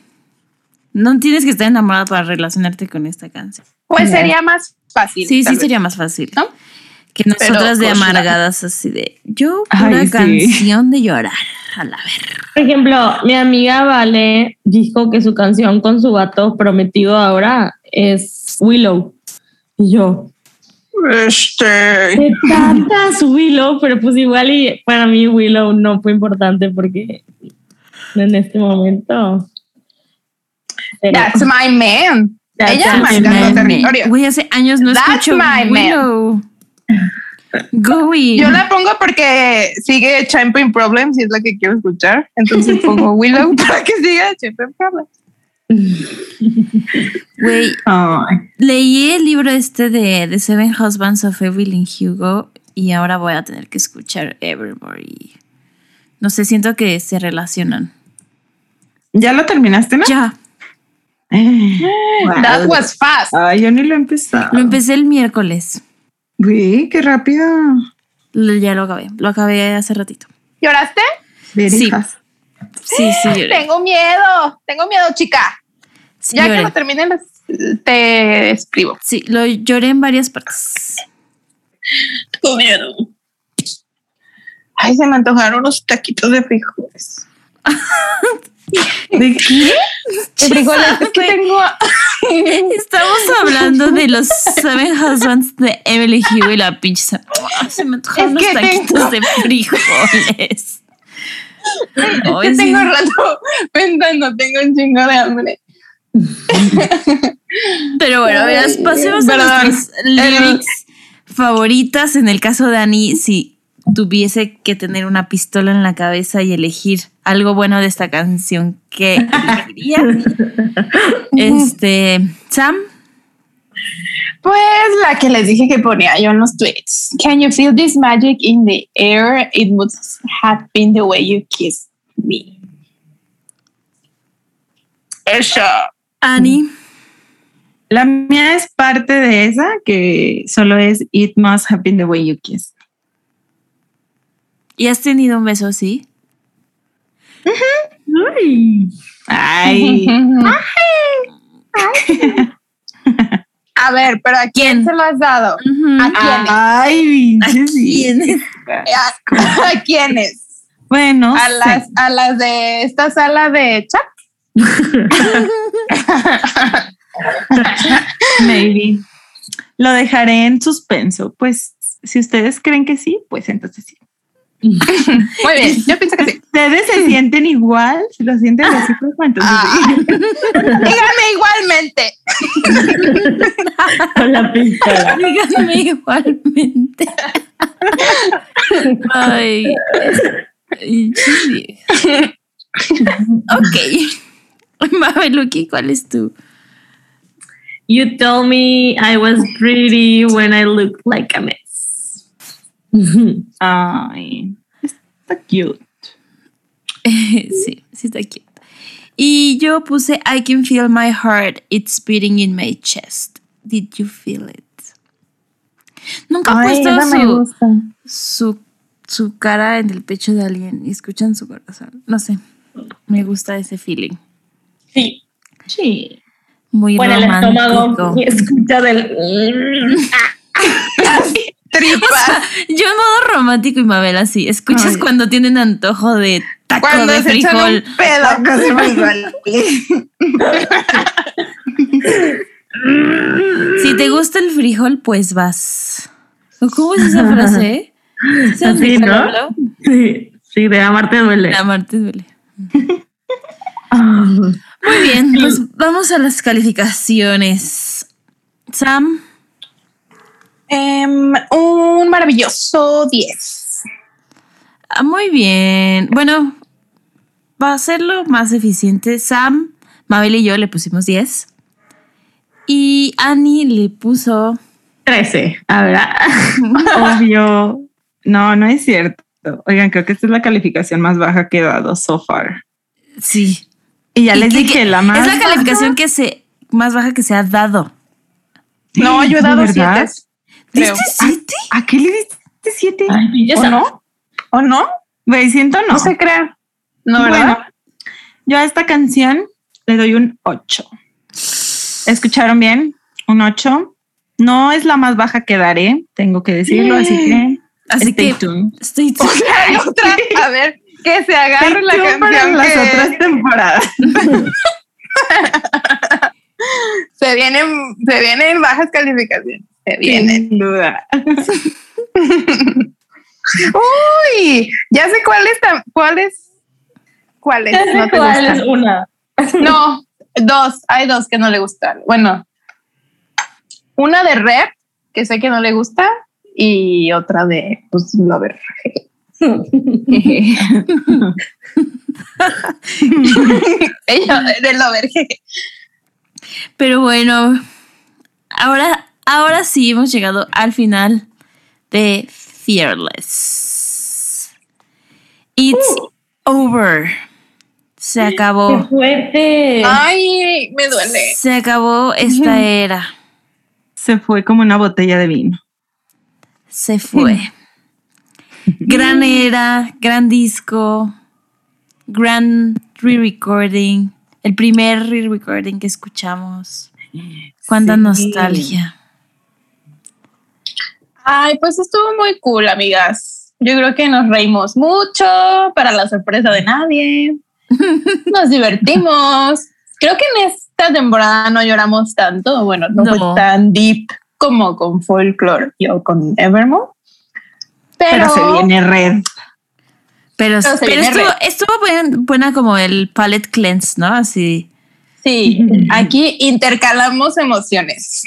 No tienes que estar enamorada para relacionarte con esta canción. Pues sería más fácil. Sí, sí vez. sería más fácil. ¿No? Que nosotras de la- amargadas así de yo sí. canción de llorar. A la ver. Por ejemplo, mi amiga Vale dijo que su canción con su vato prometido ahora es Willow. Y yo, Este. me encanta su Willow, pero pues igual y para mí Willow no fue importante porque en este momento. Pero- That's my man. That's Ella marcando Man, territorio. Güey, hace años no That's escucho my man. Willow. Going. Yo la pongo porque sigue Champagne Problems y es la que quiero escuchar. Entonces pongo Willow para que siga Champagne Problems. Güey, leí el libro este de The Seven Husbands of Evelyn Hugo y ahora voy a tener que escuchar Evermore. y No sé, siento que se relacionan. ¿Ya lo terminaste, no? Ya, Eh, That wow. was fast. Ay, yo ni lo he empezado. lo empecé el miércoles. Güey, qué rápido. Ya lo acabé. Lo acabé hace ratito. ¿Lloraste? Sí. Verijas. Sí, sí, lloré. Tengo miedo. Tengo miedo, chica. Sí, ya que lo termine, les- te escribo. Sí, lo lloré en varias partes. Tengo miedo. Ay, se me antojaron unos taquitos de frijoles. ¿De qué? De frijoles, es que tengo. Estamos hablando de los Seven Husbands de Emily Hugo y la pinche se, ¡Ah! se me antojaron unos taquitos tengo- de frijoles. Ay, que sí. tengo rato pensando, tengo un chingo de hambre. Pero bueno, verás, pasemos Perdón. a nuestras lyrics favoritas. En el caso de Annie, si tuviese que tener una pistola en la cabeza y elegir algo bueno de esta canción, ¿qué elegiría? Este, Sam, Pues la que les dije que ponía yo en los tweets. Can you feel this magic in the air? It must have been the way you kissed me. Eso. Annie, La mía es parte de esa que solo es It must have been the way you kissed. ¿y has tenido un beso así? Ay, Ay, A ver, pero ¿a quién se lo has dado? ¿A quiénes? ay, pinche sí. ¿Quién? ¿A, a quiénes? Bueno, ¿A sí. las, a las de esta sala de chat? maybe. Lo dejaré en suspenso. Pues si ustedes creen que sí, pues entonces sí. Muy bien, yo pienso que sí. Ustedes se sienten igual, si lo sienten así, Ah. Díganme igualmente. con la pistola. Díganme igualmente. Ay. Ok. Mabeluki, ¿cuál es tu? You told me I was pretty when I looked like a mess. Ay, está cute. sí, sí está cute. Y yo puse I can feel my heart, it's beating in my chest. Did you feel it? Nunca he puesto su, su, su cara en el pecho de alguien y escuchan su corazón. No sé, me gusta ese feeling. Sí. Sí. Muy Bueno, el estómago y escucha del. Tripas. Yo en modo romántico y Mabel así. Escuchas Ay. cuando tienen antojo de taco Cuando de se echan frijol. un pedo. Si te gusta el frijol, pues vas. ¿O ¿Cómo es esa frase? ¿Sí sabes de Así, ¿no? Sí, sí, de amarte duele. La Marte duele. Muy bien, pues vamos a las calificaciones. Sam, Em, un maravilloso 10. ah, muy bien. Bueno, va a serlo más eficiente. Sam, Mabel y yo le pusimos 10. Y Annie le puso 13. A ver. Obvio. No, no es cierto. Oigan, creo que esta es la calificación más baja que he dado so far. sí. Y ya Y les que- dije, que- la más. es la calificación que se más baja que se ha dado. No, yo he ¿De dado verdad? 7. Creo. ¿Diste siete? ¿A qué le diste siete? Ay, ¿O no? ¿O no? Güey, siento no. No se crean. No, Bueno, ¿verdad? yo a esta canción le doy un 8. ¿Escucharon bien? Un 8. No es la más baja que daré, tengo que decirlo, así que Así stay que tuned. estoy Hay otra. A ver, que se agarre la Stay tuned para canción. las que otras temporadas. se vienen, se vienen bajas calificaciones. Se vienen. Sin duda. Uy, ya sé cuál es, cuál es, cuál es. No te ¿Cuál es una? No, dos. Hay dos que no le gustan. Bueno, una de rap que sé que no le gusta y otra de pues lover. Ella de lover. Pero bueno, ahora, ahora sí hemos llegado al final de Fearless. It's over. Se ¡Qué acabó. fuerte! Ay, me duele. Se acabó esta era. Se fue como una botella de vino. Se fue. Gran era, gran disco, gran re-recording. El primer re-recording que escuchamos. Cuánta Sí. nostalgia. Ay, pues estuvo muy cool, amigas. Yo creo que nos reímos mucho para la sorpresa de nadie. Nos divertimos. Creo que en esta temporada no lloramos tanto. Bueno, no, No. fue tan deep como con Folklore o con Evermore. Pero, Pero se viene red. Pero, Pero pero estuvo, buena como el palette cleanse, ¿no? Así. Sí, aquí intercalamos emociones.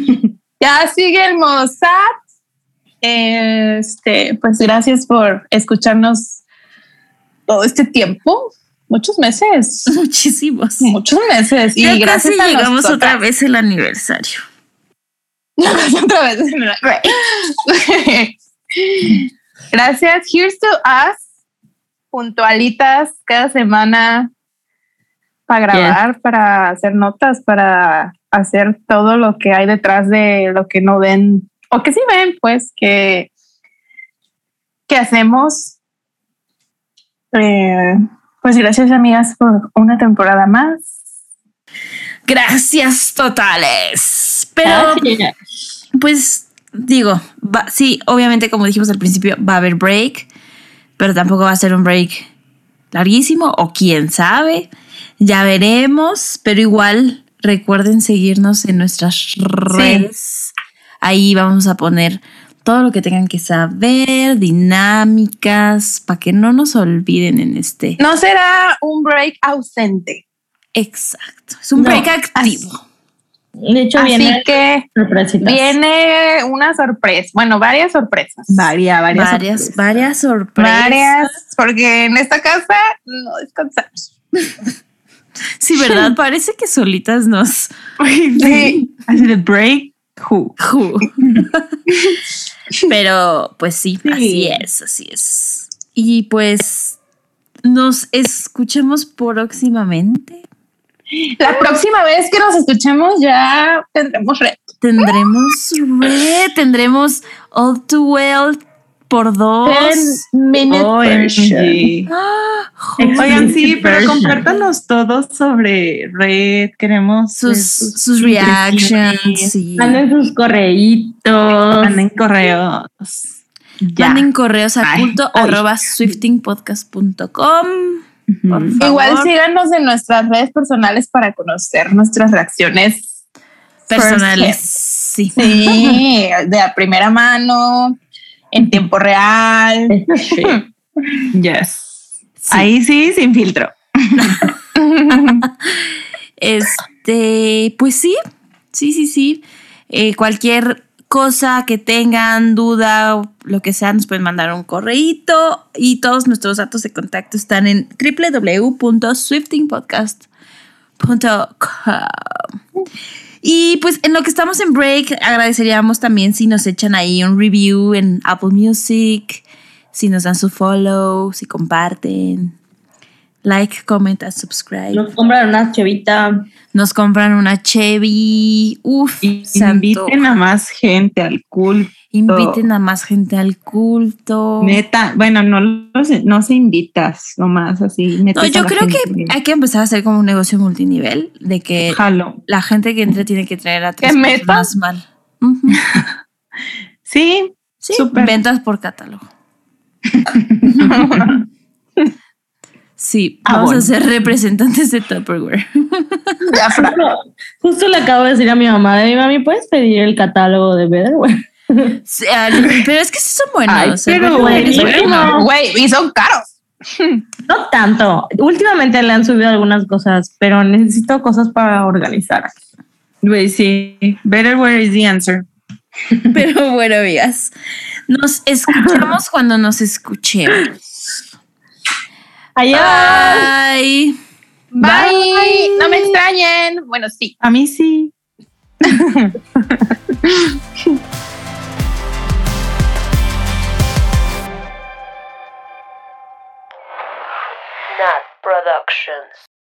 ya sigue el modo sad. Este, pues gracias por escucharnos todo este tiempo, muchos meses, Muchísimos. muchos meses. Ya y gracias casi a llegamos nosotras. otra vez el aniversario. otra vez. gracias. Here's to us. Puntualitas cada semana para grabar, para hacer notas, para hacer todo lo que hay detrás de lo que no ven o que sí ven, pues que, que hacemos. Eh, pues gracias, amigas, por una temporada más. Gracias totales. Pero, Gracias. pues, digo, va- sí, obviamente, como dijimos al principio, va a haber break, pero tampoco va a ser un break larguísimo, o quién sabe. Ya veremos, pero igual recuerden seguirnos en nuestras redes. Ahí vamos a poner todo lo que tengan que saber, dinámicas, para que no nos olviden en este. No será un break ausente. Exacto. Es un No, break activo. De hecho, Así viene que sorpresitas. viene una sorpresa, bueno, varias sorpresas. Varias, varias. Varias, sorpresas. varias sorpresas. Varias, porque en esta casa no descansamos. Sí, ¿verdad? Parece que solitas nos... Sí. Así de break. Who? Pero pues sí, Sí. así es, así es. Y pues nos escuchamos próximamente. La próxima vez que nos escuchemos ya tendremos red. Tendremos red, tendremos All Too Well por dos. minute OMG. Ah, ju- Oigan, sí, pero version. compártanos todos sobre Red. Queremos ver sus, sus reactions. sí. Manden sus correitos. Manden correos. Ya. Manden correos a Ay, Igual síganos en nuestras redes personales para conocer nuestras reacciones personales. first Sí. Sí, de a primera mano, en tiempo real. Sí. Yes. Sí. Ahí sí, sin filtro. Este, pues sí, sí, sí, sí. Eh, cualquier cosa que tengan, duda o lo que sea, nos pueden mandar un correíto y todos nuestros datos de contacto están en www.swiftingpodcast.com. Y pues en lo que estamos en break, agradeceríamos también si nos echan ahí un review en Apple Music, si nos dan su follow, si comparten. Like, comment and subscribe. Nos compran una chavita. Nos compran una Chevy. Uf, inviten a más gente al culto. Inviten a más gente al culto. Neta, bueno, no, no se invitas, nomás así. No, yo creo que hay que empezar a hacer como un negocio multinivel de que Jalo. la gente que entre tiene que traer a tres ¿Qué mal. Sí, Sí, Súper. ventas por catálogo. Sí, Ah, vamos bueno. a ser representantes de Tupperware. Justo, justo le acabo de decir a mi mamá, de mi mami, ¿puedes pedir el catálogo de Betterware? Sí, pero es que sí son buenos. Ay, el pero bueno. Güey, y son caros. No tanto. Últimamente le han subido algunas cosas, pero necesito cosas para organizar. güey, sí. Betterware is the answer. Pero bueno, amigas, nos escuchamos cuando nos escuchemos. Adiós. Bye. Bye. No me extrañen. Bueno, sí. A mí sí. Productions.